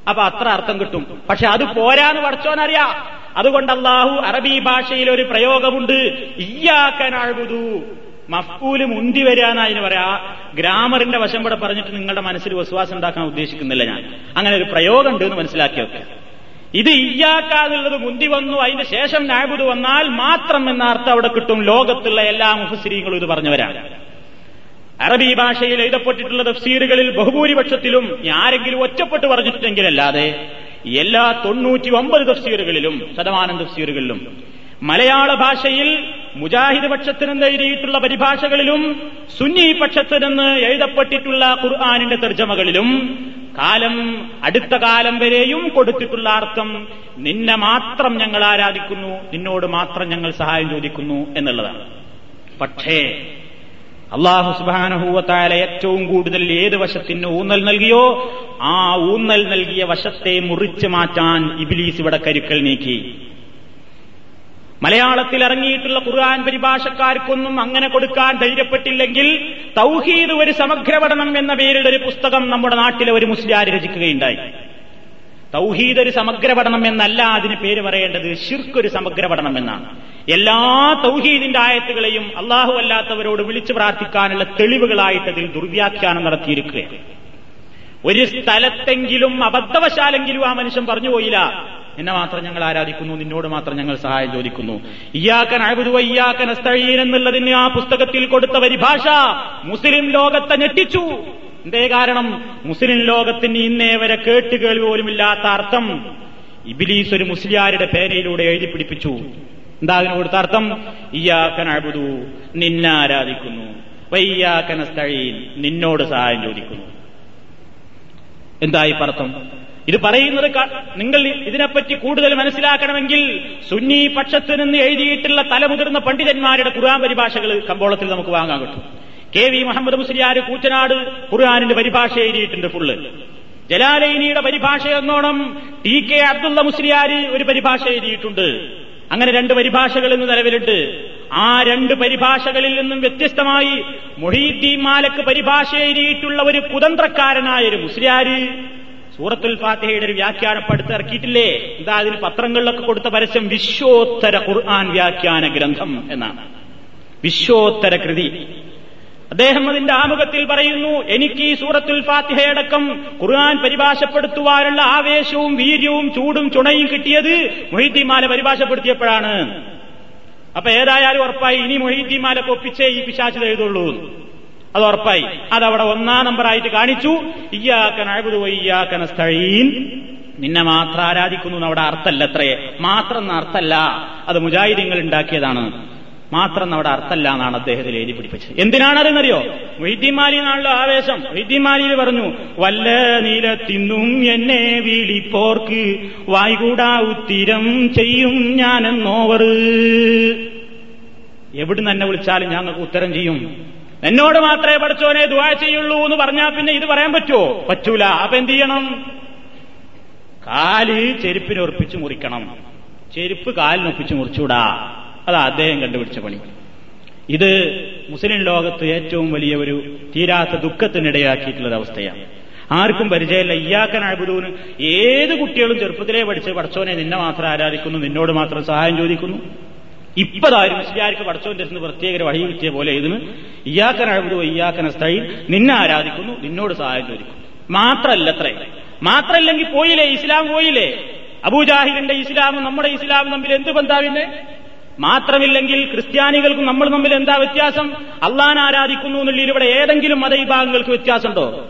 അപ്പൊ അത്ര അർത്ഥം കിട്ടും. പക്ഷെ അത് പോരാന്ന് പഠിച്ചോനറിയാ അതുകൊണ്ട് അള്ളാഹു അറബി ഭാഷയിൽ ഒരു പ്രയോഗമുണ്ട്. ഇയാക്കനാഴുതു മഫ്കൂൽ മുന്തി വരികയെന്ന് അതിന് പറയാ. ഗ്രാമറിന്റെ വശം കൂടെ പറഞ്ഞിട്ട് നിങ്ങളുടെ മനസ്സിൽ വിശ്വാസം ഉണ്ടാക്കാൻ ഉദ്ദേശിക്കുന്നില്ല ഞാൻ. അങ്ങനെ ഒരു പ്രയോഗം ഉണ്ട് എന്ന് മനസ്സിലാക്കി വെക്കുക ഇത് ഇയ്യാക്കാന്നുള്ളത് മുന്തി വന്നു അതിന് ശേഷം നാബുദ് വന്നാൽ മാത്രം എന്ന അർത്ഥം അവിടെ കിട്ടും. ലോകത്തുള്ള എല്ലാ മുഹസ്രീകളും ഇത് പറഞ്ഞവരാണ്. അറബി ഭാഷയിൽ എഴുതപ്പെട്ടിട്ടുള്ള തഫ്സീറുകളിൽ ബഹുഭൂരിപക്ഷത്തിലും ആരെങ്കിലും ഒറ്റപ്പെട്ട് പറഞ്ഞിട്ടുണ്ടെങ്കിലല്ലാതെ എല്ലാ തൊണ്ണൂറ്റി ഒമ്പത് തഫ്സീറുകളിലും ശതമാനം തഫ്സീറുകളിലും മലയാള ഭാഷയിൽ മുജാഹിദ് പക്ഷത്തിനെന്ന് എഴുതിയിട്ടുള്ള പരിഭാഷകളിലും സുന്നി പക്ഷത്തിനെന്ന് എഴുതപ്പെട്ടിട്ടുള്ള ഖുർആാനിന്റെ തർജമകളിലും കാലം അടുത്ത കാലം വരെയും കൊടുത്തിട്ടുള്ള അർത്ഥം നിന്നെ മാത്രം ഞങ്ങൾ ആരാധിക്കുന്നു നിന്നോട് മാത്രം ഞങ്ങൾ സഹായം ചോദിക്കുന്നു എന്നുള്ളതാണ്. പക്ഷേ അള്ളാഹു സുബാനഹൂവത്തായ ഏറ്റവും കൂടുതൽ ഏത് വശത്തിന് ഊന്നൽ നൽകിയോ ആ ഊന്നൽ നൽകിയ വശത്തെ മുറിച്ചു മാറ്റാൻ ഇബിലീസ് ഇവിടെ കരുക്കൽ നീക്കി. മലയാളത്തിൽ ഇറങ്ങിയിട്ടുള്ള ഖുർആൻ പരിഭാഷക്കാർക്കൊന്നും അങ്ങനെ കൊടുക്കാൻ ധൈര്യപ്പെട്ടില്ലെങ്കിൽ തൗഹീദ് ഒരു സമഗ്ര പഠനം എന്ന പേരിൽ ഒരു പുസ്തകം നമ്മുടെ നാട്ടിലെ ഒരു മുസ്ലിയാർ രചിക്കുകയുണ്ടായി. തൗഹീദ് ഒരു സമഗ്ര പഠനം എന്നല്ല അതിന് പേര് പറയേണ്ടത്. ഷിർക്ക് ഒരു സമഗ്ര പഠനം എന്നാണ്. എല്ലാ തൗഹീദിന്റെ ആയത്തുകളെയും അള്ളാഹു അല്ലാത്തവരോട് വിളിച്ചു പ്രാർത്ഥിക്കാനുള്ള തെളിവുകളായിട്ട് അതിൽ ദുർവ്യാഖ്യാനം നടത്തിയിരിക്കുകയാണ്. ഒരു സ്ഥലത്തെങ്കിലും അബദ്ധവശാലെങ്കിലും ആ മനുഷ്യൻ പറഞ്ഞു പോയില്ല. എന്നെ മാത്രം ഞങ്ങൾ ആരാധിക്കുന്നു നിന്നോട് മാത്രം ഞങ്ങൾ സഹായം ചോദിക്കുന്നു. ഇയാക്കൻ അഴുതു ഇയാക്കൻ എന്നുള്ളതിന് ആ പുസ്തകത്തിൽ കൊടുത്ത പരിഭാഷ മുസ്ലിം ലോകത്തെ ഞെട്ടിച്ചു. എന്തേ കാരണം മുസ്ലിം ലോകത്തിന് ഇന്നേ വരെ കേട്ട് കേൾവി പോലുമില്ലാത്ത അർത്ഥം. ഇബിലീസ് ഒരു മുസ്ലിയാരുടെ പേരയിലൂടെ എഴുതി പിടിപ്പിച്ചു. എന്താ അതിന് കൊടുത്ത അർത്ഥം? ഇയാക്കൻ അഴുതു നിന്നെ ആരാധിക്കുന്നു. വയ്യാക്കൻ അസ്തഴീൻ നിന്നോട് സഹായം ചോദിക്കുന്നു. എന്തായി അർത്ഥം? ഇത് പറയുന്നത് നിങ്ങൾ ഇതിനെപ്പറ്റി കൂടുതൽ മനസ്സിലാക്കണമെങ്കിൽ സുന്നി പക്ഷത്ത് നിന്ന് എഴുതിയിട്ടുള്ള തലമുതിർന്ന പണ്ഡിതന്മാരുടെ ഖുർആൻ പരിഭാഷകൾ കമ്പോളത്തിൽ നമുക്ക് വാങ്ങാൻ കിട്ടും കെ വി മുഹമ്മദ് മുസ്ലിയാർ കൂറ്റനാട് ഖുർആാനിന്റെ പരിഭാഷ എഴുതിയിട്ടുണ്ട് ഫുള്ള് ജലാലൈനിയുടെ പരിഭാഷ എന്നോണം ടി കെ അബ്ദുള്ള മുസ്ലിയാർ ഒരു പരിഭാഷ എഴുതിയിട്ടുണ്ട്. അങ്ങനെ രണ്ട് പരിഭാഷകൾ ഇന്ന് നിലവിലുണ്ട്. ആ രണ്ട് പരിഭാഷകളിൽ നിന്നും വ്യത്യസ്തമായി മൊഹീദ്ദീൻ മാലക്ക് പരിഭാഷ എഴുതിയിട്ടുള്ള ഒരു കുതന്ത്രക്കാരനായ ഒരു മുസ്ലിയാര് സൂറത്തുൽ ഫാത്തിഹയുടെ ഒരു വ്യാഖ്യാനം പടുത്ത് ഇറക്കിയിട്ടില്ലേ? എന്താ അതിന് പത്രങ്ങളിലൊക്കെ കൊടുത്ത പരസ്യം? വിശ്വോത്തര ഖുർആൻ വ്യാഖ്യാന ഗ്രന്ഥം എന്നാണ്. വിശ്വോത്തര കൃതി. അദ്ദേഹം അതിന്റെ ആമുഖത്തിൽ പറയുന്നു എനിക്ക് ഈ സൂറത്തുൽ ഫാത്തിഹയടക്കം ഖുർആൻ പരിഭാഷപ്പെടുത്തുവാനുള്ള ആവേശവും വീര്യവും ചൂടും ചുണയും കിട്ടിയത് മൊഹീദ്ദീമാല പരിഭാഷപ്പെടുത്തിയപ്പോഴാണ്. അപ്പൊ ഏതായാലും ഉറപ്പായി ഇനി മൊഹീദ്ദീമാലൊക്കെ ഒപ്പിച്ചേ ഈ പിശാച്ച് എഴുതുള്ളൂ. അത് ഉറപ്പായി. അതവിടെ ഒന്നാം നമ്പറായിട്ട് കാണിച്ചു. ഇയ്യാക്കൻ സ്ഥഴീൻ നിന്നെ മാത്രം ആരാധിക്കുന്നു അവിടെ അർത്ഥമല്ല അത്രേ. മാത്രം അർത്ഥമല്ല അത് മുജാഹിദീങ്ങൾ ഉണ്ടാക്കിയതാണ്. മാത്രം അവിടെ അർത്ഥമല്ല എന്നാണ് അദ്ദേഹത്തിൽ എഴുതി പിടിപ്പിച്ചത്. എന്തിനാണതെന്നറിയോ? മൊയ്തീമാലി എന്നാണല്ലോ ആവേശം. മൊയ്തീമാലിയിൽ പറഞ്ഞു വല്ല നീലത്തിന്നും എന്നെ വിളിപ്പോർക്ക് വായികൂടാ ഉത്തിരം ചെയ്യും ഞാനെന്നോവർ. എവിടുന്ന് എന്നെ വിളിച്ചാലും ഞാൻ നിങ്ങൾക്ക് ഉത്തരം ചെയ്യും. എന്നോട് മാത്രമേ പഠിച്ചോനെ ദുവാ ചെയ്യുള്ളൂ എന്ന് പറഞ്ഞാൽ പിന്നെ ഇത് പറയാൻ പറ്റുമോ പറ്റൂല. അപ്പൊ എന്ത് ചെയ്യണം? കാൽ ചെരുപ്പിന് ഉറപ്പിച്ച് മുറിക്കണം. ചെരുപ്പ് കാലിനൊപ്പിച്ച് മുറിച്ചൂടാ അതാ അദ്ദേഹം കണ്ടുപിടിച്ച പണി. ഇത് മുസ്ലിം ലോകത്ത് ഏറ്റവും വലിയ ഒരു തീരാത്ത ദുഃഖത്തിനിടയാക്കിയിട്ടുള്ള അവസ്ഥയാണ്. ആർക്കും പരിചയമില്ല. ഇയാക്കൻ അഴുതൂന് ഏത് കുട്ടികളും ചെറുപ്പത്തിലേ പഠിച്ച് പഠിച്ചോനെ നിന്നെ മാത്രം ആരാധിക്കുന്നു നിന്നോട് മാത്രം സഹായം ചോദിക്കുന്നു. ഇപ്പതാരും മുസ്ലിയാർക്ക് പഠിച്ചോന്റെ അടുത്ത് പ്രത്യേക ഒരു വഴി കിട്ടിയ പോലെ ഇതിന് ഇയാക്കൻ അഴുതു ഇയാക്കന സ്ഥൈൽ നിന്നെ ആരാധിക്കുന്നു നിന്നോട് സഹായം ചോദിക്കുന്നു. മാത്രല്ല അത്രേ. മാത്രല്ലെങ്കിൽ പോയില്ലേ? ഇസ്ലാം പോയില്ലേ? അബൂജാഹിലിന്റെ ഇസ്ലാമും നമ്മുടെ ഇസ്ലാമും തമ്മിൽ എന്ത് ബന്ധാവിന്നെ മാത്രമില്ലെങ്കിൽ ക്രിസ്ത്യാനികൾക്കും നമ്മൾ തമ്മിൽ എന്താ വ്യത്യാസം? അള്ളാൻ ആരാധിക്കുന്നു എന്നുള്ള ഇവിടെ ഏതെങ്കിലും മതവിഭാഗങ്ങൾക്ക് വ്യത്യാസമുണ്ടോ?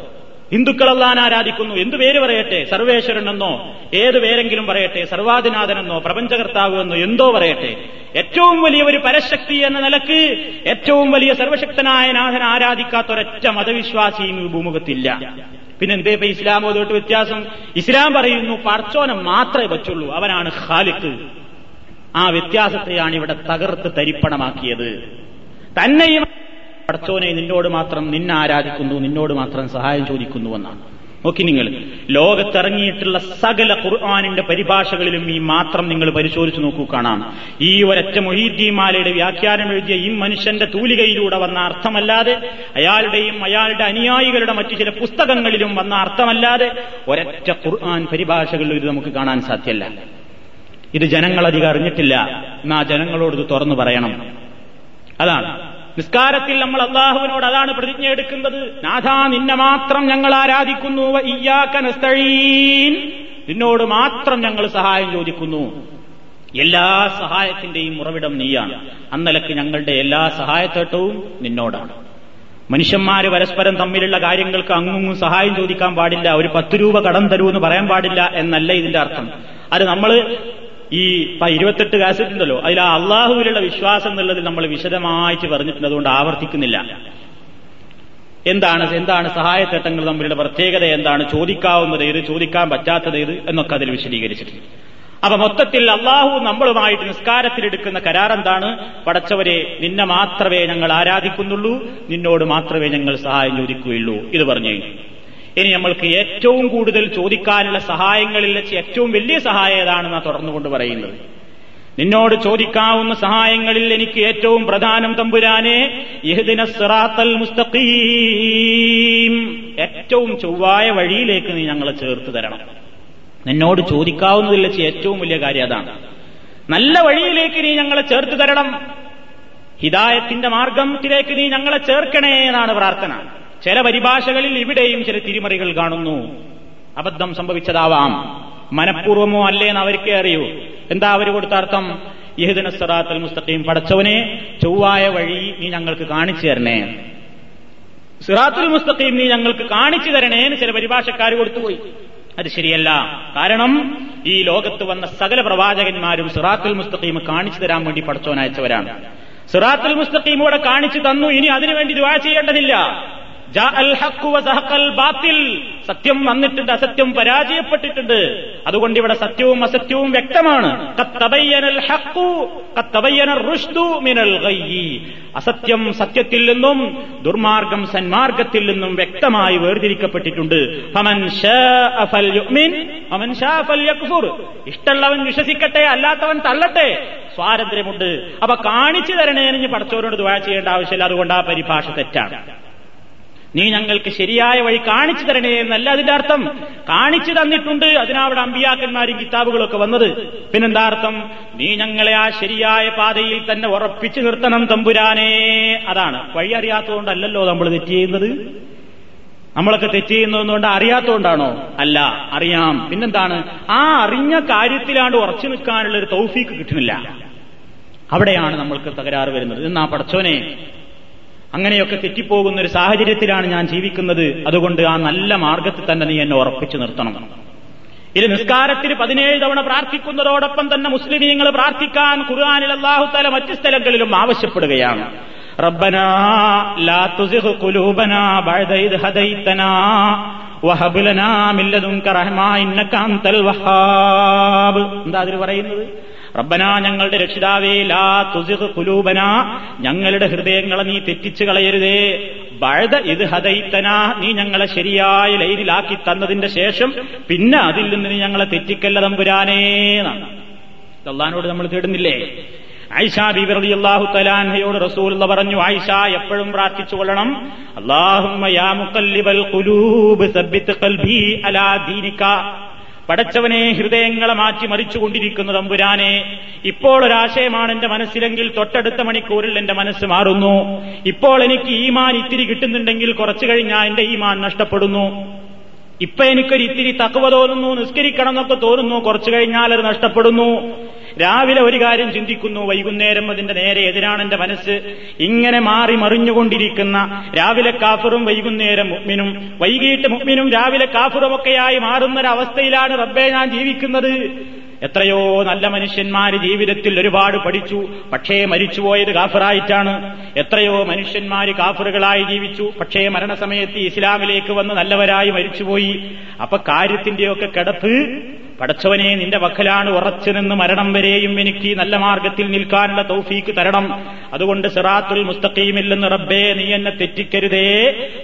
ഹിന്ദുക്കൾ അള്ളാൻ ആരാധിക്കുന്നു. എന്ത് പേര് പറയട്ടെ? സർവേശ്വരൻ എന്നോ ഏത് പേരെങ്കിലും പറയട്ടെ? സർവാധിനാഥനെന്നോ പ്രപഞ്ചകർത്താവ് എന്നോ എന്തോ പറയട്ടെ? ഏറ്റവും വലിയ ഒരു പരശക്തി എന്ന നിലയ്ക്ക് ഏറ്റവും വലിയ സർവശക്തനായ നാഥൻ ആരാധിക്കാത്ത ഒരൊറ്റ മതവിശ്വാസിയും ഭൂമുഖത്തില്ല. പിന്നെ എന്തേ ഇപ്പൊ ഇസ്ലാമോ തൊട്ട് വ്യത്യാസം? ഇസ്ലാം പറയുന്നു പടച്ചോനം മാത്രമേ പറ്റുള്ളൂ. അവനാണ് ഖാലിഖ്. ആ വ്യത്യാസത്തെയാണ് ഇവിടെ തകർത്ത് തരിപ്പണമാക്കിയത്. തന്നെയും പടച്ചോനെ നിന്നോട് മാത്രം നിന്നെ ആരാധിക്കുന്നു നിന്നോട് മാത്രം സഹായം ചോദിക്കുന്നുവെന്നാണ് നോക്കി നിങ്ങൾ ലോകത്തിറങ്ങിയിട്ടുള്ള സകല ഖുർആാനിന്റെ പരിഭാഷകളിലും ഈ മാത്രം നിങ്ങൾ പരിശോധിച്ചു നോക്കൂ കാണാം. ഈ ഒരൊറ്റ മൊഹീദ്ദീമാലയുടെ വ്യാഖ്യാനം എഴുതിയ ഈ മനുഷ്യന്റെ തൂലികയിലൂടെ വന്ന അർത്ഥമല്ലാതെ അയാളുടെയും അയാളുടെ അനുയായികളുടെ മറ്റു ചില പുസ്തകങ്ങളിലും വന്ന അർത്ഥമല്ലാതെ ഒരൊറ്റ ഖുർആൻ പരിഭാഷകളിലും ഇത് നമുക്ക് കാണാൻ സാധ്യമല്ല ഇത് ജനങ്ങളധികം അറിഞ്ഞിട്ടില്ല. എന്നാ ജനങ്ങളോട് ഇത് തുറന്നു പറയണം. അതാണ്. നിസ്കാരത്തിൽ നമ്മൾ അള്ളാഹുവിനോട് അതാണ് പ്രതിജ്ഞ എടുക്കുന്നത്. നാഥാ നിന്നെ മാത്രം ഞങ്ങൾ ആരാധിക്കുന്നു. നിന്നോട് മാത്രം ഞങ്ങൾ സഹായം ചോദിക്കുന്നു. എല്ലാ സഹായത്തിന്റെയും ഉറവിടം നീയാണ്. അന്നലക്ക് ഞങ്ങളുടെ എല്ലാ സഹായത്തേട്ടവും നിന്നോടാണ്. മനുഷ്യന്മാര് പരസ്പരം തമ്മിലുള്ള കാര്യങ്ങൾക്ക് അങ്ങും സഹായം ചോദിക്കാൻ പാടില്ല. ഒരു പത്ത് രൂപ കടം തരൂ എന്ന് പറയാൻ പാടില്ല എന്നല്ല ഇതിന്റെ അർത്ഥം. അത് നമ്മൾ ഈ ഇരുപത്തെട്ട് കാസറ്റ് ഉണ്ടല്ലോ അതിൽ ആ അള്ളാഹുവിലുള്ള വിശ്വാസം എന്നുള്ളതിൽ നമ്മൾ വിശദമായിട്ട് പറഞ്ഞിട്ടുണ്ട്. അതുകൊണ്ട് ആവർത്തിക്കുന്നില്ല. എന്താണ് എന്താണ് സഹായത്തേട്ടങ്ങൾ തമ്മിലുള്ള പ്രത്യേകത എന്താണ്? ചോദിക്കാവുന്നത് ഏത്? ചോദിക്കാൻ പറ്റാത്തത് ഏത്? എന്നൊക്കെ അതിൽ വിശദീകരിച്ചിട്ടുണ്ട്. അപ്പൊ മൊത്തത്തിൽ അള്ളാഹു നമ്മളുമായിട്ട് നിസ്കാരത്തിലെടുക്കുന്ന കരാർ എന്താണ് പടച്ചവരെ നിന്നെ മാത്രമേ ഞങ്ങൾ ആരാധിക്കുന്നുള്ളൂ. നിന്നോട് മാത്രമേ ഞങ്ങൾ സഹായം ചോദിക്കുകയുള്ളൂ. ഇത് പറഞ്ഞു ഇനി നമ്മൾക്ക് ഏറ്റവും കൂടുതൽ ചോദിക്കാനുള്ള സഹായങ്ങളിൽ വെച്ച് ഏറ്റവും വലിയ സഹായം ഏതാണെന്നാണ് തുടർന്നുകൊണ്ട് പറയുന്നത്. നിന്നോട് ചോദിക്കാവുന്ന സഹായങ്ങളിൽ എനിക്ക് ഏറ്റവും പ്രധാനം തമ്പുരാനെ മുസ്തഖീം. ഏറ്റവും ചൊവ്വായ വഴിയിലേക്ക് നീ ഞങ്ങളെ ചേർത്ത് തരണം. നിന്നോട് ചോദിക്കാവുന്നതിൽ വെച്ച് ഏറ്റവും വലിയ കാര്യം അതാണ്. നല്ല വഴിയിലേക്ക് നീ ഞങ്ങളെ ചേർത്ത് തരണം. ഹിദായത്തിന്റെ മാർഗത്തിലേക്ക് നീ ഞങ്ങളെ ചേർക്കണേ എന്നാണ് പ്രാർത്ഥന. ചില പരിഭാഷകളിൽ ഇവിടെയും ചില തിരിമറികൾ കാണുന്നു. അബദ്ധം സംഭവിച്ചതാവാം. മനഃപൂർവമോ അല്ലേന്ന് അവർക്കേ അറിയൂ. എന്താ അവർ കൊടുത്ത അർത്ഥം? യഹുദന സറാത്തൽ മുസ്തഖീം. പടച്ചവനെ ചൊവ്വായ വഴി നീ ഞങ്ങൾക്ക് കാണിച്ചു തരണേ. സിറാത്തുൽ മുസ്തഖീം നീ ഞങ്ങൾക്ക് കാണിച്ചു തരണേ എന്ന് ചില പരിഭാഷക്കാർ കൊടുത്തുപോയി. അത് ശരിയല്ല. കാരണം ഈ ലോകത്ത് വന്ന സകല പ്രവാചകന്മാരും സിറാത്തുൽ മുസ്തഖീം കാണിച്ചു തരാൻ വേണ്ടി പടച്ചവനയച്ചവരാണ് സിറാത്തുൽ മുസ്തഖീം ഇവിടെ കാണിച്ചു തന്നു. ഇനി അതിനുവേണ്ടി ദുആ ചെയ്യേണ്ടതില്ല. സത്യം വന്നിട്ടുണ്ട് അസത്യം പരാജയപ്പെട്ടിട്ടുണ്ട്. അതുകൊണ്ട് ഇവിടെ സത്യവും അസത്യവും വ്യക്തമാണ്. അസത്യം സത്യത്തിൽ നിന്നും ദുർമാർഗം സന്മാർഗത്തിൽ നിന്നും വ്യക്തമായി വേർതിരിക്കപ്പെട്ടിട്ടുണ്ട്. ഇഷ്ടമുള്ളവൻ വിശ്വസിക്കട്ടെ അല്ലാത്തവൻ തള്ളട്ടെ. സ്വാതന്ത്ര്യമുണ്ട്. അപ്പൊ കാണിച്ചു തരണേ പഠിച്ചവരോട് ദുവാ ചെയ്യേണ്ട ആവശ്യമില്ല. അതുകൊണ്ട് ആ പരിഭാഷ തെറ്റാണ്. നീ ഞങ്ങൾക്ക് ശരിയായ വഴി കാണിച്ചു തരണേ എന്നല്ല അതിന്റെ അർത്ഥം. കാണിച്ചു തന്നിട്ടുണ്ട്. അതിനവിടെ അമ്പിയാക്കന്മാരും കിതാബുകളൊക്കെ വന്നത്. പിന്നെന്താ അർത്ഥം? നീ ഞങ്ങളെ ആ ശരിയായ പാതയിൽ തന്നെ ഉറപ്പിച്ചു നിർത്തണം തമ്പുരാനേ. അതാണ്. വഴി അറിയാത്തതുകൊണ്ടല്ലല്ലോ നമ്മൾ തെറ്റ് ചെയ്യുന്നത്. നമ്മളൊക്കെ തെറ്റ് ചെയ്യുന്നതുകൊണ്ട് അറിയാത്തതുകൊണ്ടാണോ? അല്ല അറിയാം. പിന്നെന്താണ്? ആ അറിഞ്ഞ കാര്യത്തിലാണ്ട് ഉറച്ചു നിൽക്കാനുള്ള ഒരു തൗഫീക്ക് കിട്ടുന്നില്ല. അവിടെയാണ് നമ്മൾക്ക് തകരാറ് വരുന്നത്. എന്നാ പടച്ചോനെ അങ്ങനെയൊക്കെ തെറ്റിപ്പോകുന്ന ഒരു സാഹചര്യത്തിലാണ് ഞാൻ ജീവിക്കുന്നത് അതുകൊണ്ട് ആ നല്ല മാർഗത്തിൽ തന്നെ നീ എന്നെ ഉറപ്പിച്ചു നിർത്തണം ഇത് നിസ്കാരത്തിന് പതിനേഴ് തവണ പ്രാർത്ഥിക്കുന്നതോടൊപ്പം തന്നെ മുസ്ലിമീങ്ങൾ പ്രാർത്ഥിക്കാൻ ഖുർആാനിൽ അള്ളാഹുത്തല മറ്റു സ്ഥലങ്ങളിലും ആവശ്യപ്പെടുകയാണ് ربنا لا تزغ قلوبنا بعد إذ هديتنا وهب لنا من لدنك رحمة إنك أنت الوهاب എന്താ അതിൽ പറയുന്നത് റബ്ബന ഞങ്ങളുടെ രക്ഷിതാവേ ലാ തുസിഖ് കുലൂബന ഞങ്ങളുടെ ഹൃദയങ്ങളെ നീ തെറ്റിച്ചു കളയരുതേ. ബഴത ഇത് ഹതൈത്തന നീ ഞങ്ങളെ ശരിയായ ലൈനിലാക്കി തന്നതിന്റെ ശേഷം പിന്നെ അതിൽ നിന്ന് നീ ഞങ്ങളെ തെറ്റിക്കല്ല തമ്പുരാനേ എന്നാണ്. നമ്മൾ തേടുന്നില്ലേ? ആയിഷ ബിബി റളിയല്ലാഹു തലാൻഹയോട് റസൂൽ പറഞ്ഞു ആയിഷ എപ്പോഴും പ്രാർത്ഥിച്ചു കൊള്ളണം. അല്ലാഹുമ്മ യാ മുഖല്ലിബൽ ഖുലൂബ് സബ്ബിത് ഖൽബി അലാ ദീനിക. പടച്ചവനെ ഹൃദയങ്ങളെ മാറ്റി മറിച്ചുകൊണ്ടിരിക്കുന്ന തമ്പുരാനെ. ഇപ്പോൾ ഒരാശയമാണ് എന്റെ മനസ്സിലെങ്കിൽ തൊട്ടടുത്ത മണിക്കൂറിൽ എന്റെ മനസ്സ് മാറുന്നു. ഇപ്പോൾ എനിക്ക് ഈമാൻ ഇത്തിരി കിട്ടുന്നുണ്ടെങ്കിൽ കുറച്ചു കഴിഞ്ഞാൽ എന്റെ ഈമാൻ നഷ്ടപ്പെടുന്നു. ഇപ്പൊ എനിക്കൊരു ഇത്തിരി തക്കവ തോന്നുന്നു നിസ്കരിക്കണം എന്നൊക്കെ തോന്നുന്നു കുറച്ചു കഴിഞ്ഞാൽ അത് നഷ്ടപ്പെടുന്നു. രാവിലെ ഒരു കാര്യം ചിന്തിക്കുന്നു വൈകുന്നേരം അതിന്റെ നേരെ എതിരാണ് എന്റെ മനസ്സ് ഇങ്ങനെ മാറി മറിഞ്ഞുകൊണ്ടിരിക്കുന്ന രാവിലെ കാഫറും വൈകുന്നേരം മുഗ്മിനും വൈകിട്ട് മുഗ്മിനും രാവിലെ കാഫറുമൊക്കെയായി മാറുന്നൊരവസ്ഥയിലാണ് റബ്ബെ ഞാൻ ജീവിക്കുന്നത്. എത്രയോ നല്ല മനുഷ്യന്മാർ ജീവിതത്തിൽ ഒരുപാട് പഠിച്ചു പക്ഷേ മരിച്ചുപോയത് കാഫറായിട്ടാണ്. എത്രയോ മനുഷ്യന്മാർ കാഫറുകളായി ജീവിച്ചു പക്ഷേ മരണസമയത്ത് ഇസ്ലാമിലേക്ക് വന്ന് നല്ലവരായി മരിച്ചുപോയി. അപ്പൊ കാര്യത്തിന്റെയൊക്കെ കിടപ്പ് പടച്ചവനെ നിന്റെ വക്കലാണ് ഉറച്ചു നിന്ന് മരണം വരെയും എനിക്ക് നല്ല മാർഗത്തിൽ നിൽക്കാനുള്ള തൗഫീക്ക് തരണം. അതുകൊണ്ട് സിറാത്തുൽ മുസ്തഖീമില്ലെന്ന് റബ്ബേ നീ എന്നെ തെറ്റിക്കരുതേ.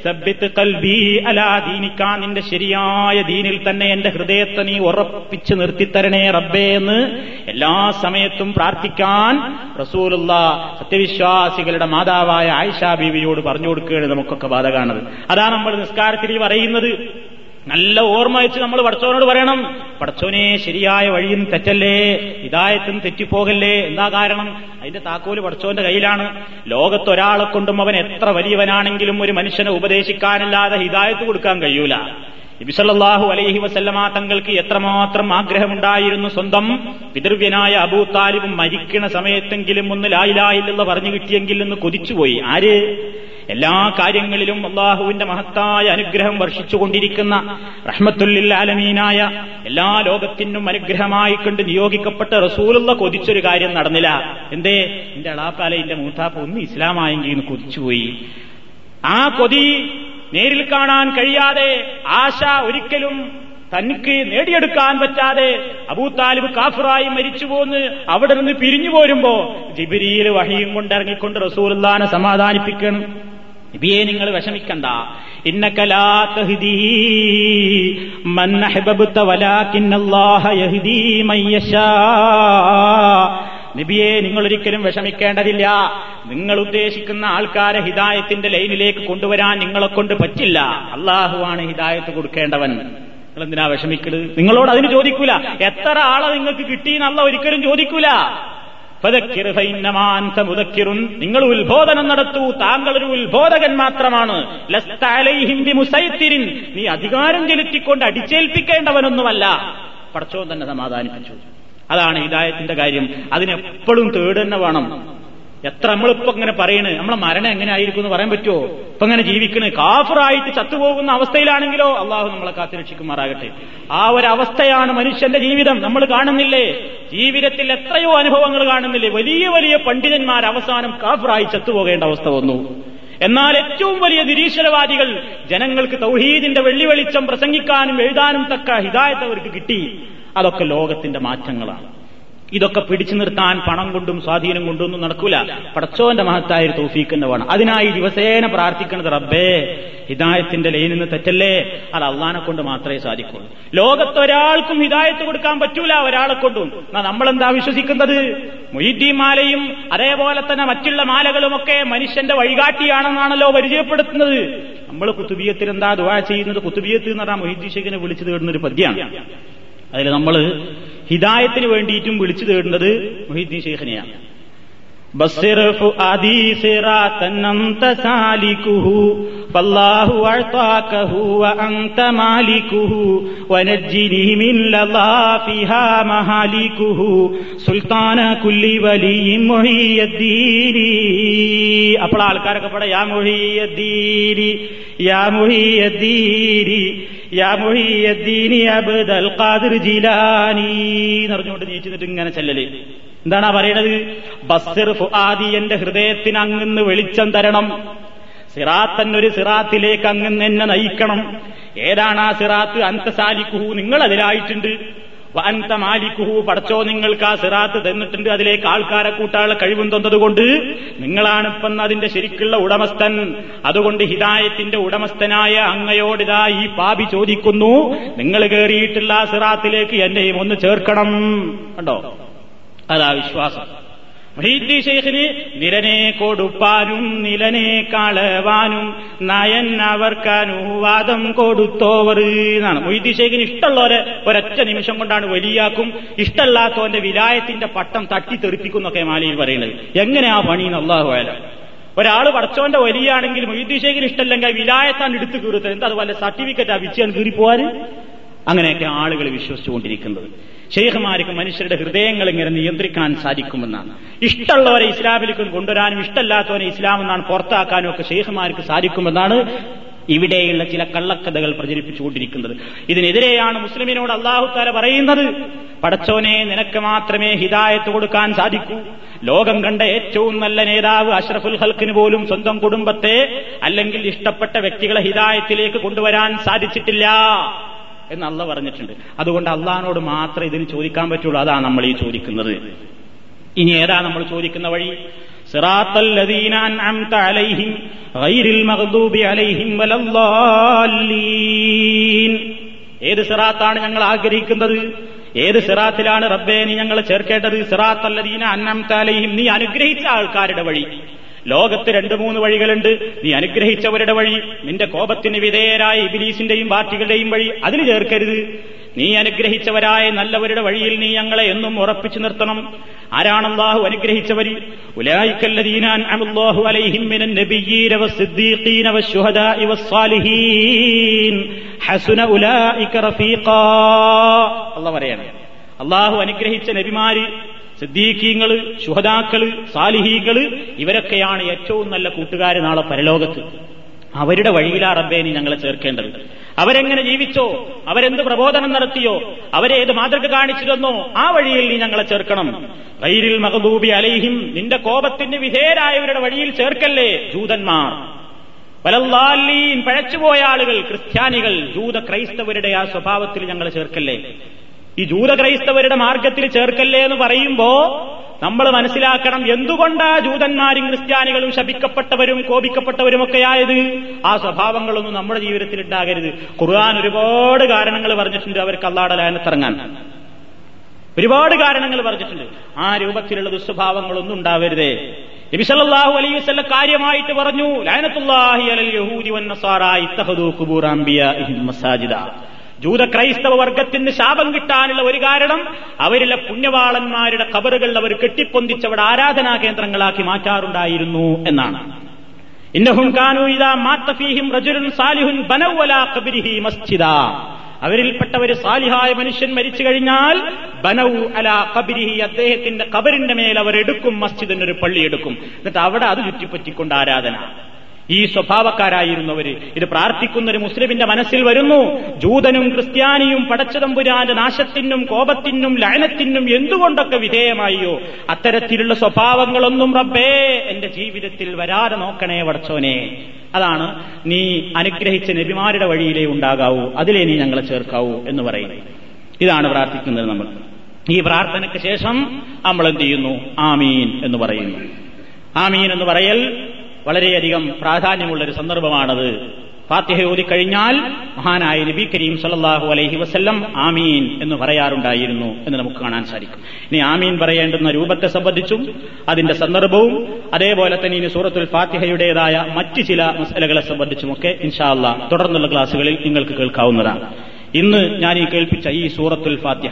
സബ്ബിത്ത് കൽബി അലാ ദീനിക്കാ നിന്റെ ശരിയായ ദീനിൽ തന്നെ എന്റെ ഹൃദയത്തെ നീ ഉറപ്പിച്ചു നിർത്തിത്തരണേ റബ്ബേ എന്ന് എല്ലാ സമയത്തും പ്രാർത്ഥിക്കാൻ റസൂലുള്ള സത്യവിശ്വാസികളുടെ മാതാവായ ആയിഷ ബീവിയോട് പറഞ്ഞു കൊടുക്കുകയാണ് നമുക്കൊക്കെ ബാധകാണത്. അതാണ് നമ്മൾ നിസ്കാരത്തിൽ പറയുന്നത്. നല്ല ഓർമ്മ വെച്ച് നമ്മൾ പടച്ചോനോട് പറയണം. പടച്ചോനെ ശരിയായ വഴിയും തെറ്റല്ലേ? ഇതായത്തും തെറ്റിപ്പോകല്ലേ? എന്താ കാരണം? അതിന്റെ താക്കോൽ പടച്ചോന്റെ കയ്യിലാണ്. ലോകത്തൊരാളെ കൊണ്ടും അവൻ എത്ര വലിയവനാണെങ്കിലും ഒരു മനുഷ്യനെ ഉപദേശിക്കാനല്ലാതെ ഹിതായത്ത് കൊടുക്കാൻ കഴിയൂല. നബിസല്ലാഹു അലൈഹി വസല്ലമ തങ്ങൾക്ക് എത്രമാത്രം ആഗ്രഹമുണ്ടായിരുന്നു സ്വന്തം പിതൃവ്യനായ അബൂ താലിബും മരിക്കണ സമയത്തെങ്കിലും ഒന്ന് ലായിലായില്ലെന്ന് പറഞ്ഞു കിട്ടിയെങ്കിൽ എന്ന് കൊതിച്ചുപോയി. ആര്? എല്ലാ കാര്യങ്ങളിലും അള്ളാഹുവിന്റെ മഹത്തായ അനുഗ്രഹം വർഷിച്ചുകൊണ്ടിരിക്കുന്ന റഹ്മത്തുല്ലിൽ ആലമീനായ എല്ലാ ലോകത്തിനും അനുഗ്രഹമായി കണ്ട് നിയോഗിക്കപ്പെട്ട റസൂലുള്ള കൊതിച്ചൊരു കാര്യം നടന്നില്ല. എന്തേ? എന്റെ അളാപ്പാല എന്റെ മൂത്താപ്പ ഒന്ന് ഇസ്ലാമായെങ്കിൽ എന്ന് കൊതിച്ചുപോയി. ആ കൊതി നേരിൽ കാണാൻ കഴിയാതെ ആശ ഒരിക്കലും തനിക്ക് നേടിയെടുക്കാൻ പറ്റാതെ അബൂത്താലിബ് കാഫിറായി മരിച്ചു പോന്ന് അവിടെ നിന്ന് പിരിഞ്ഞു പോരുമ്പോ ജിബിരിയിൽ വഹിയും കൊണ്ടിറങ്ങിക്കൊണ്ട് റസൂലുല്ലാനെ സമാധാനിപ്പിക്കണം. നബിയെ നിങ്ങൾ വിഷമിക്കണ്ട. നബിയെ നിങ്ങൾ ഒരിക്കലും വിഷമിക്കേണ്ടതില്ല. നിങ്ങൾ ഉദ്ദേശിക്കുന്ന ആൾക്കാരെ ഹിദായത്തിന്റെ ലൈനിലേക്ക് കൊണ്ടുവരാൻ നിങ്ങളെ കൊണ്ട് പറ്റില്ല. അള്ളാഹുവാണ് ഹിദായത്ത് കൊടുക്കേണ്ടവൻ. നിങ്ങൾ എന്തിനാ വിഷമിക്കരുത് നിങ്ങളോട് അതിന് ചോദിക്കൂല. എത്ര ആളെ നിങ്ങൾക്ക് കിട്ടിയെന്നല്ല ഒരിക്കലും ചോദിക്കൂല. നിങ്ങൾ ഉത്ബോധനം നടത്തൂ. താങ്കൾ ഒരു ഉത്ബോധകൻ മാത്രമാണ്. നീ അധികാരം ചെലുത്തിക്കൊണ്ട് അടിച്ചേൽപ്പിക്കേണ്ടവനൊന്നുമല്ല. പടച്ചോൻ തന്നെ സമാധാനിപ്പിച്ചു. അതാണ് ഹിദായത്തിന്റെ കാര്യം. അതിനെപ്പോഴും തേടുതന്നെ വേണം. എത്ര നമ്മളിപ്പോ ഇങ്ങനെ പറയണ്? നമ്മളെ മരണം എങ്ങനെ ആയിരിക്കും എന്ന് പറയാൻ പറ്റുമോ ഇപ്പൊ ഇങ്ങനെ ജീവിക്കണ്. കാഫറായിട്ട് ചത്തുപോകുന്ന അവസ്ഥയിലാണെങ്കിലോ അള്ളാഹു നമ്മളെ കാത്തിരക്ഷിക്കുമാറാകട്ടെ ആ ഒരു അവസ്ഥയാണ് മനുഷ്യന്റെ ജീവിതം. നമ്മൾ കാണുന്നില്ലേ? ജീവിതത്തിൽ എത്രയോ അനുഭവങ്ങൾ കാണുന്നില്ലേ? വലിയ വലിയ പണ്ഡിതന്മാർ അവസാനം കാഫറായി ചത്തുപോകേണ്ട അവസ്ഥ വന്നു. എന്നാൽ ഏറ്റവും വലിയ നിരീശ്വരവാദികൾ ജനങ്ങൾക്ക് തൗഹീദിന്റെ വെള്ളി വെളിച്ചം പ്രസംഗിക്കാനും എഴുതാനും തക്ക ഹിദായത്ത് അവർക്ക് കിട്ടി. അതൊക്കെ ലോകത്തിന്റെ മാറ്റങ്ങളാണ്. ഇതൊക്കെ പിടിച്ചു നിർത്താൻ പണം കൊണ്ടും സ്വാധീനം കൊണ്ടും ഒന്നും നടക്കൂല. പടച്ചോന്റെ മഹത്തായ ഒരു തൗഫീഖ് വേണം അതിനായി ദിവസേന പ്രാർത്ഥിക്കുന്നത് റബ്ബേ ഹിദായത്തിന്റെ ലൈനിൽ നിന്ന് തെറ്റല്ലേ? അത് അള്ളഹാനെ കൊണ്ട് മാത്രമേ സാധിക്കുള്ളൂ. ലോകത്തൊരാൾക്കും ഹിദായത്ത് കൊടുക്കാൻ പറ്റൂല ഒരാളെ കൊണ്ടും. നമ്മളെന്താ വിശ്വസിക്കുന്നത്? മൊയ്തീ മാലയും അതേപോലെ തന്നെ മറ്റുള്ള മാലകളുമൊക്കെ മനുഷ്യന്റെ വഴികാട്ടിയാണെന്നാണല്ലോ പരിചയപ്പെടുത്തുന്നത്. നമ്മൾ കുത്തുബിയത്തിൽ എന്താ ദുവാ ചെയ്യുന്നത്? കുത്തുബിയത്ത് എന്ന് പറഞ്ഞാൽ മൊയ്തീ ഷെയ്ഖിനെ വിളിച്ചു തേടുന്ന ഒരു പദ്യമാണ് അതിൽ നമ്മൾ ഹിദായത്തിന് വേണ്ടിയിട്ടും വിളിച്ചു തേടുന്നത് മൊഹീദ്ദീൻ ഷെയ്ഖിനെയാണ് بصر فؤادي صراطا أنت سالكه فالله أعطاكه وأنت مالكه ونجني من لظى فيها مهالكه سلطان كل ولي محي الدين അപ്പോൾ ആൾക്കാരൊക്കെ പട യാ മൊഹിയദ്ദീനി യാ മൊഹിയദ്ദീനി യാ മൊഹിയദ്ദീനി അബ്ദൽ ഖാദിർ ജിലാനി എന്നറിഞ്ഞുകൊണ്ട് നീച്ചിട്ട് ഇങ്ങനെ ചെല്ലല് എന്താണ് പറയണത്? ബസ്സിർ എന്റെ ഹൃദയത്തിന് അങ്ങന്ന് വെളിച്ചം തരണം. സിറാത്തൻ ഒരു സിറാത്തിലേക്ക് അങ്ങന്ന് എന്നെ നയിക്കണം. ഏതാണ് ആ സിറാത്ത്? അന്തസാലിക്കുഹു നിങ്ങൾ അതിലായിട്ടുണ്ട് അന്ത മാലിക്കുഹു പടച്ചോ നിങ്ങൾക്ക് ആ സിറാത്ത് തന്നിട്ടുണ്ട്. അതിലേക്ക് ആൾക്കാരെ കൂട്ടാനുള്ള കഴിവും തന്നതുകൊണ്ട് നിങ്ങളാണ് ഇപ്പം അതിന്റെ ശരിക്കുള്ള ഉടമസ്ഥൻ. അതുകൊണ്ട് ഹിതായത്തിന്റെ ഉടമസ്ഥനായ അങ്ങയോടിതാ ഈ പാപി ചോദിക്കുന്നു. നിങ്ങൾ കയറിയിട്ടുള്ള ആ സിറാത്തിലേക്ക് എന്നെയും ഒന്ന് ചേർക്കണം. കണ്ടോ? അതാ വിശ്വാസം. മഹീദ്ദി ഷെയ്ഖിന് നിരനെ കൊടുപ്പാനും നിലനെ കളവാനും നയൻ അവർക്കനുവാദം കൊടുത്തോവർ എന്നാണ്. മൊയ്തി ഷെയ്ഖിന് ഇഷ്ടമുള്ളവരെ ഒരൊറ്റ നിമിഷം കൊണ്ടാണ് വലിയാക്കും ഇഷ്ടമല്ലാത്തവന്റെ വിലായത്തിന്റെ പട്ടം തട്ടിത്തെറിപ്പിക്കുന്നൊക്കെ മാലിയിൽ പറയുന്നത്. എങ്ങനെയാ പണി അള്ളാഹു ആയാലും ഒരാൾ പടച്ചോന്റെ വലിയാണെങ്കിൽ മൊയ്തി ഷെയ്ഖിന് ഇഷ്ടമല്ലെങ്കിൽ വിലായത്താണ് എടുത്തു കീറുത്തത് എന്താ അതുപോലെ സർട്ടിഫിക്കറ്റ്? ആ വിച്ചാൻ കീറിപ്പോവാൻ? അങ്ങനെയൊക്കെ ആളുകൾ വിശ്വസിച്ചുകൊണ്ടിരിക്കുന്നത്. ഷെയ്ഖുമാർക്ക് മനുഷ്യരുടെ ഹൃദയങ്ങൾ ഇങ്ങനെ നിയന്ത്രിക്കാൻ സാധിക്കുമെന്നാണ്. ഇഷ്ടമുള്ളവരെ ഇസ്ലാമിലേക്കും കൊണ്ടുവരാനും ഇഷ്ടമല്ലാത്തവരെ ഇസ്ലാം എന്നാണ് പുറത്താക്കാനും ഒക്കെ ഷെയ്ഖുമാർക്ക് സാധിക്കുമെന്നാണ് ഇവിടെയുള്ള ചില കള്ളക്കഥകൾ പ്രചരിപ്പിച്ചുകൊണ്ടിരിക്കുന്നത്. ഇതിനെതിരെയാണ് മുസ്ലിമിനോട് അള്ളാഹു താല പറയുന്നത് പടച്ചോനെ നിനക്ക് മാത്രമേ ഹിതായത്ത് കൊടുക്കാൻ സാധിക്കൂ. ലോകം കണ്ട ഏറ്റവും നല്ല നേതാവ് അഷ്റഫുൽ ഹൽക്കിന് പോലും സ്വന്തം കുടുംബത്തെ അല്ലെങ്കിൽ ഇഷ്ടപ്പെട്ട വ്യക്തികളെ ഹിതായത്തിലേക്ക് കൊണ്ടുവരാൻ സാധിച്ചിട്ടില്ല. എന്ന് അല്ല പറഞ്ഞിട്ടുണ്ട്. അതുകൊണ്ട് അള്ളഹാനോട് മാത്രമേ ഇതിന് ചോദിക്കാൻ പറ്റുള്ളൂ അതാണ് നമ്മൾ ഈ ചോദിക്കുന്നത്. ഇനി ഏതാ നമ്മൾ ചോദിക്കുന്ന വഴി? അലൈഹിം അലൈഹിം ഏത് സിറാത്താണ് ഞങ്ങൾ ആഗ്രഹിക്കുന്നത്? ഏത് സിറാത്തിലാണ് റബ്ബേ നീ ഞങ്ങൾ ചേർക്കേണ്ടത്? സിറാത്തല്ലദീന അന്നം അലൈഹിം നീ അനുഗ്രഹിച്ച ആൾക്കാരുടെ വഴി. ലോകത്ത് രണ്ടു മൂന്ന് വഴികളുണ്ട്. നീ അനുഗ്രഹിച്ചവരുടെ വഴി നിന്റെ കോപത്തിന് വിധേയരായ ഇബിലീസിന്റെയും പാർട്ടികളുടെയും വഴി അതിന് ചേർക്കരുത്. നീ അനുഗ്രഹിച്ചവരായ നല്ലവരുടെ വഴിയിൽ നീ ഞങ്ങളെ എന്നും ഉറപ്പിച്ചു നിർത്തണം. ആരാണ് അള്ളാഹു അനുഗ്രഹിച്ചവർ അലൈഹിം മിനൻ ഹസുന ഉലായിക റഫീഖാ. പറയാണ്. അള്ളാഹു അനുഗ്രഹിച്ച നബിമാര് സിദ്ദീഖീങ്ങൾ ശുഹദാക്കൾ സാലിഹീകൾ ഇവരൊക്കെയാണ് ഏറ്റവും നല്ല കൂട്ടുകാർ നാളെ പരലോകത്ത്. അവരുടെ വഴിയിലാ റബ്ബേ നീ ഞങ്ങളെ ചേർക്കേണ്ടത്. അവരെങ്ങനെ ജീവിച്ചോ അവരെന്ത് പ്രബോധനം നടത്തിയോ അവരെ ഏത് മാതൃക കാണിച്ചു തന്നോ ആ വഴിയിൽ നീ ഞങ്ങളെ ചേർക്കണം. വൈരിൽ മകദൂബി അലൈഹിം നിന്റെ കോപത്തിന് വിധേയരായവരുടെ വഴിയിൽ ചേർക്കല്ലേ ജൂതന്മാർ. വലല്ലാലീൻ പഴച്ചുപോയ ആളുകൾ ക്രിസ്ത്യാനികൾ ജൂത ക്രൈസ്തവരുടെ ആ സ്വഭാവത്തിൽ ഞങ്ങളെ ചേർക്കല്ലേ. ഈ ജൂത ക്രൈസ്തവരുടെ മാർഗത്തിൽ ചേർക്കല്ലേ എന്ന് പറയുമ്പോ നമ്മൾ മനസ്സിലാക്കണം എന്തുകൊണ്ടാ ജൂതന്മാരും ക്രിസ്ത്യാനികളും ശപിക്കപ്പെട്ടവരും കോപിക്കപ്പെട്ടവരുമൊക്കെ ആയത് ആ സ്വഭാവങ്ങളൊന്നും നമ്മുടെ ജീവിതത്തിൽ ഉണ്ടാകരുത്. ഖുർആൻ ഒരുപാട് കാരണങ്ങൾ പറഞ്ഞിട്ടുണ്ട് അവർക്ക് അള്ളാടെ ലാനത്തിറങ്ങാൻ ഒരുപാട് കാരണങ്ങൾ പറഞ്ഞിട്ടുണ്ട്. ആ രൂപത്തിലുള്ള ദുസ്വഭാവങ്ങളൊന്നും ഉണ്ടാവരുതേ. നബിസല്ലാഹു അലൈഹി വസല്ല കാര്യമായിട്ട് പറഞ്ഞു ലാനത്തുല്ലാഹി അലൽ യഹൂദി വൻ നസാറ ഇത്തഖദു ഖുബൂർ മസാജിദ. ജൂത ക്രൈസ്തവ വർഗത്തിന് ശാപം കിട്ടാനുള്ള ഒരു കാരണം അവരിലെ പുണ്യവാളന്മാരുടെ കബറുകൾ അവർ കെട്ടിപ്പൊന്തിച്ചവിടെ ആരാധനാ കേന്ദ്രങ്ങളാക്കി മാറ്റാറുണ്ടായിരുന്നു എന്നാണ്. ഇന്നഹും സാലിഹുൻ മസ്ജിദ. അവരിൽപ്പെട്ടവര് സാലിഹായ മനുഷ്യൻ മരിച്ചു കഴിഞ്ഞാൽ ബനൌ അല കബിരിഹി അദ്ദേഹത്തിന്റെ കബറിന്റെ മേൽ അവർ എടുക്കും മസ്ജിദിന് ഒരു പള്ളി എടുക്കും. എന്നിട്ട് അവിടെ അത് ചുറ്റിപ്പറ്റിക്കൊണ്ട് ആരാധന. ഈ സ്വഭാവക്കാരായിരുന്നവര്. ഇത് പ്രാർത്ഥിക്കുന്ന ഒരു മുസ്ലിമിന്റെ മനസ്സിൽ വരുന്നു. ജൂതനും ക്രിസ്ത്യാനിയും പടച്ചതമ്പുരാന്റെ നാശത്തിനും കോപത്തിനും ലയനത്തിനും എന്തുകൊണ്ടൊക്കെ വിധേയമായോ അത്തരത്തിലുള്ള സ്വഭാവങ്ങളൊന്നും റബ്ബേ എന്റെ ജീവിതത്തിൽ വരാതെ നോക്കണേ വടച്ചോനെ അതാണ് നീ അനുഗ്രഹിച്ച നബിമാരുടെ വഴിയിലേ ഉണ്ടാകാവൂ അതിലേ നീ ഞങ്ങളെ ചേർക്കാവൂ എന്ന് പറയുന്നത്. ഇതാണ് പ്രാർത്ഥിക്കുന്നത് നമ്മൾ. ഈ പ്രാർത്ഥനയ്ക്ക് ശേഷം നമ്മൾ എന്ത് ചെയ്യുന്നു? ആമീൻ എന്ന് പറയുന്നു. ആമീൻ എന്ന് പറയൽ വളരെയധികം പ്രാധാന്യമുള്ള ഒരു സന്ദർഭമാണത്. ഫാത്തിഹ ഓതിക്കഴിഞ്ഞാൽ മഹാനായ നബി കരീം സല്ലാഹു അലൈഹി വസ്ല്ലം ആമീൻ എന്ന് പറയാറുണ്ടായിരുന്നു എന്ന് നമുക്ക് കാണാൻ സാധിക്കും. ഇനി ആമീൻ പറയേണ്ടുന്ന രൂപത്തെ സംബന്ധിച്ചും അതിന്റെ സന്ദർഭവും അതേപോലെ തന്നെ ഇനി സൂറത്തുൽ ഫാത്തിഹയുടേതായ മറ്റ് ചില മസലകളെ സംബന്ധിച്ചുമൊക്കെ ഇൻഷാല്ല തുടർന്നുള്ള ക്ലാസ്സുകളിൽ നിങ്ങൾക്ക് കേൾക്കാവുന്നതാണ്. ഇന്ന് ഞാൻ ഈ കേൾപ്പിച്ച ഈ സൂറത്തുൽ ഫാത്തിഹ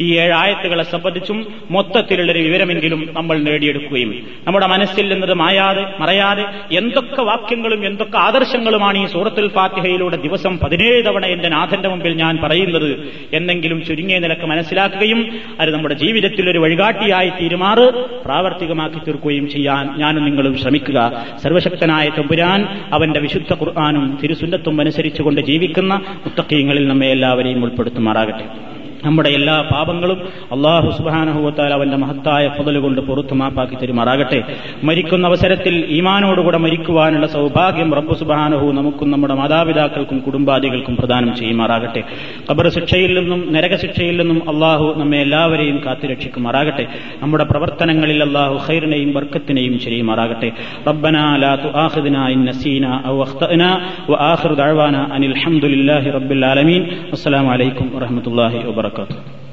ഈ ഏഴായത്തുകളെ സംബന്ധിച്ചും മൊത്തത്തിലുള്ളൊരു വിവരമെങ്കിലും നമ്മൾ നേടിയെടുക്കുകയും നമ്മുടെ മനസ്സിൽ നിന്നത് മായാതെ മറയാതെ എന്തൊക്കെ വാക്യങ്ങളും എന്തൊക്കെ ആദർശങ്ങളുമാണ് ഈ സൂറത്തുൽ ഫാത്തിഹയിലൂടെ ദിവസം പതിനേഴ് തവണ എന്റെ നാഥന്റെ മുമ്പിൽ ഞാൻ പറയുന്നത് എന്നെങ്കിലും ചുരുങ്ങിയ നിലയ്ക്ക് മനസ്സിലാക്കുകയും അത് നമ്മുടെ ജീവിതത്തിൽ ഒരു വഴികാട്ടിയായി തീരുമാറ് പ്രാവർത്തികമാക്കി തീർക്കുകയും ചെയ്യാൻ ഞാനും നിങ്ങളും ശ്രമിക്കുക. സർവശക്തനായ തമ്പുരാൻ അവന്റെ വിശുദ്ധ ഖുർആാനും തിരുസുന്നത്തും അനുസരിച്ചുകൊണ്ട് ജീവിക്കുന്ന മുത്തക്കീങ്ങളിൽ നമ്മെ എല്ലാവരെയും ഉൾപ്പെടുത്തുമാറാകട്ടെ. നമ്മുടെ എല്ലാ പാപങ്ങളും അള്ളാഹു സുബാനഹുവത്താൽ അവന്റെ മഹത്തായ പുതൽ കൊണ്ട് പുറത്തു മാപ്പാക്കി തരുമാറാകട്ടെ. മരിക്കുന്ന അവസരത്തിൽ ഈമാനോടുകൂടെ മരിക്കുവാനുള്ള സൗഭാഗ്യം റബ്ബു സുബാനഹു നമുക്കും നമ്മുടെ മാതാപിതാക്കൾക്കും കുടുംബാദികൾക്കും പ്രദാനം ചെയ്യുമാറാകട്ടെ. കബർ ശിക്ഷയിൽ നിന്നും നരകശിക്ഷയിൽ നിന്നും അള്ളാഹു നമ്മെ എല്ലാവരെയും കാത്തുരക്ഷിക്കുമാറാകട്ടെ നമ്മുടെ പ്രവർത്തനങ്ങളിൽ അള്ളാഹു ഹൈറിനെയും വർക്കത്തിനെയും ചെയ്യുമാറാകട്ടെ റബ്ബനാ ലാ തുആഖിദ്ന ഇൻ ഔ അനിൽ ഹംദുലില്ലാഹി റബ്ബിൽ ആലമീൻ. അസ്സലാമു അലൈക്കും വറഹ്മത്തുള്ളാഹി വബറകാതുഹു وبرکاتہ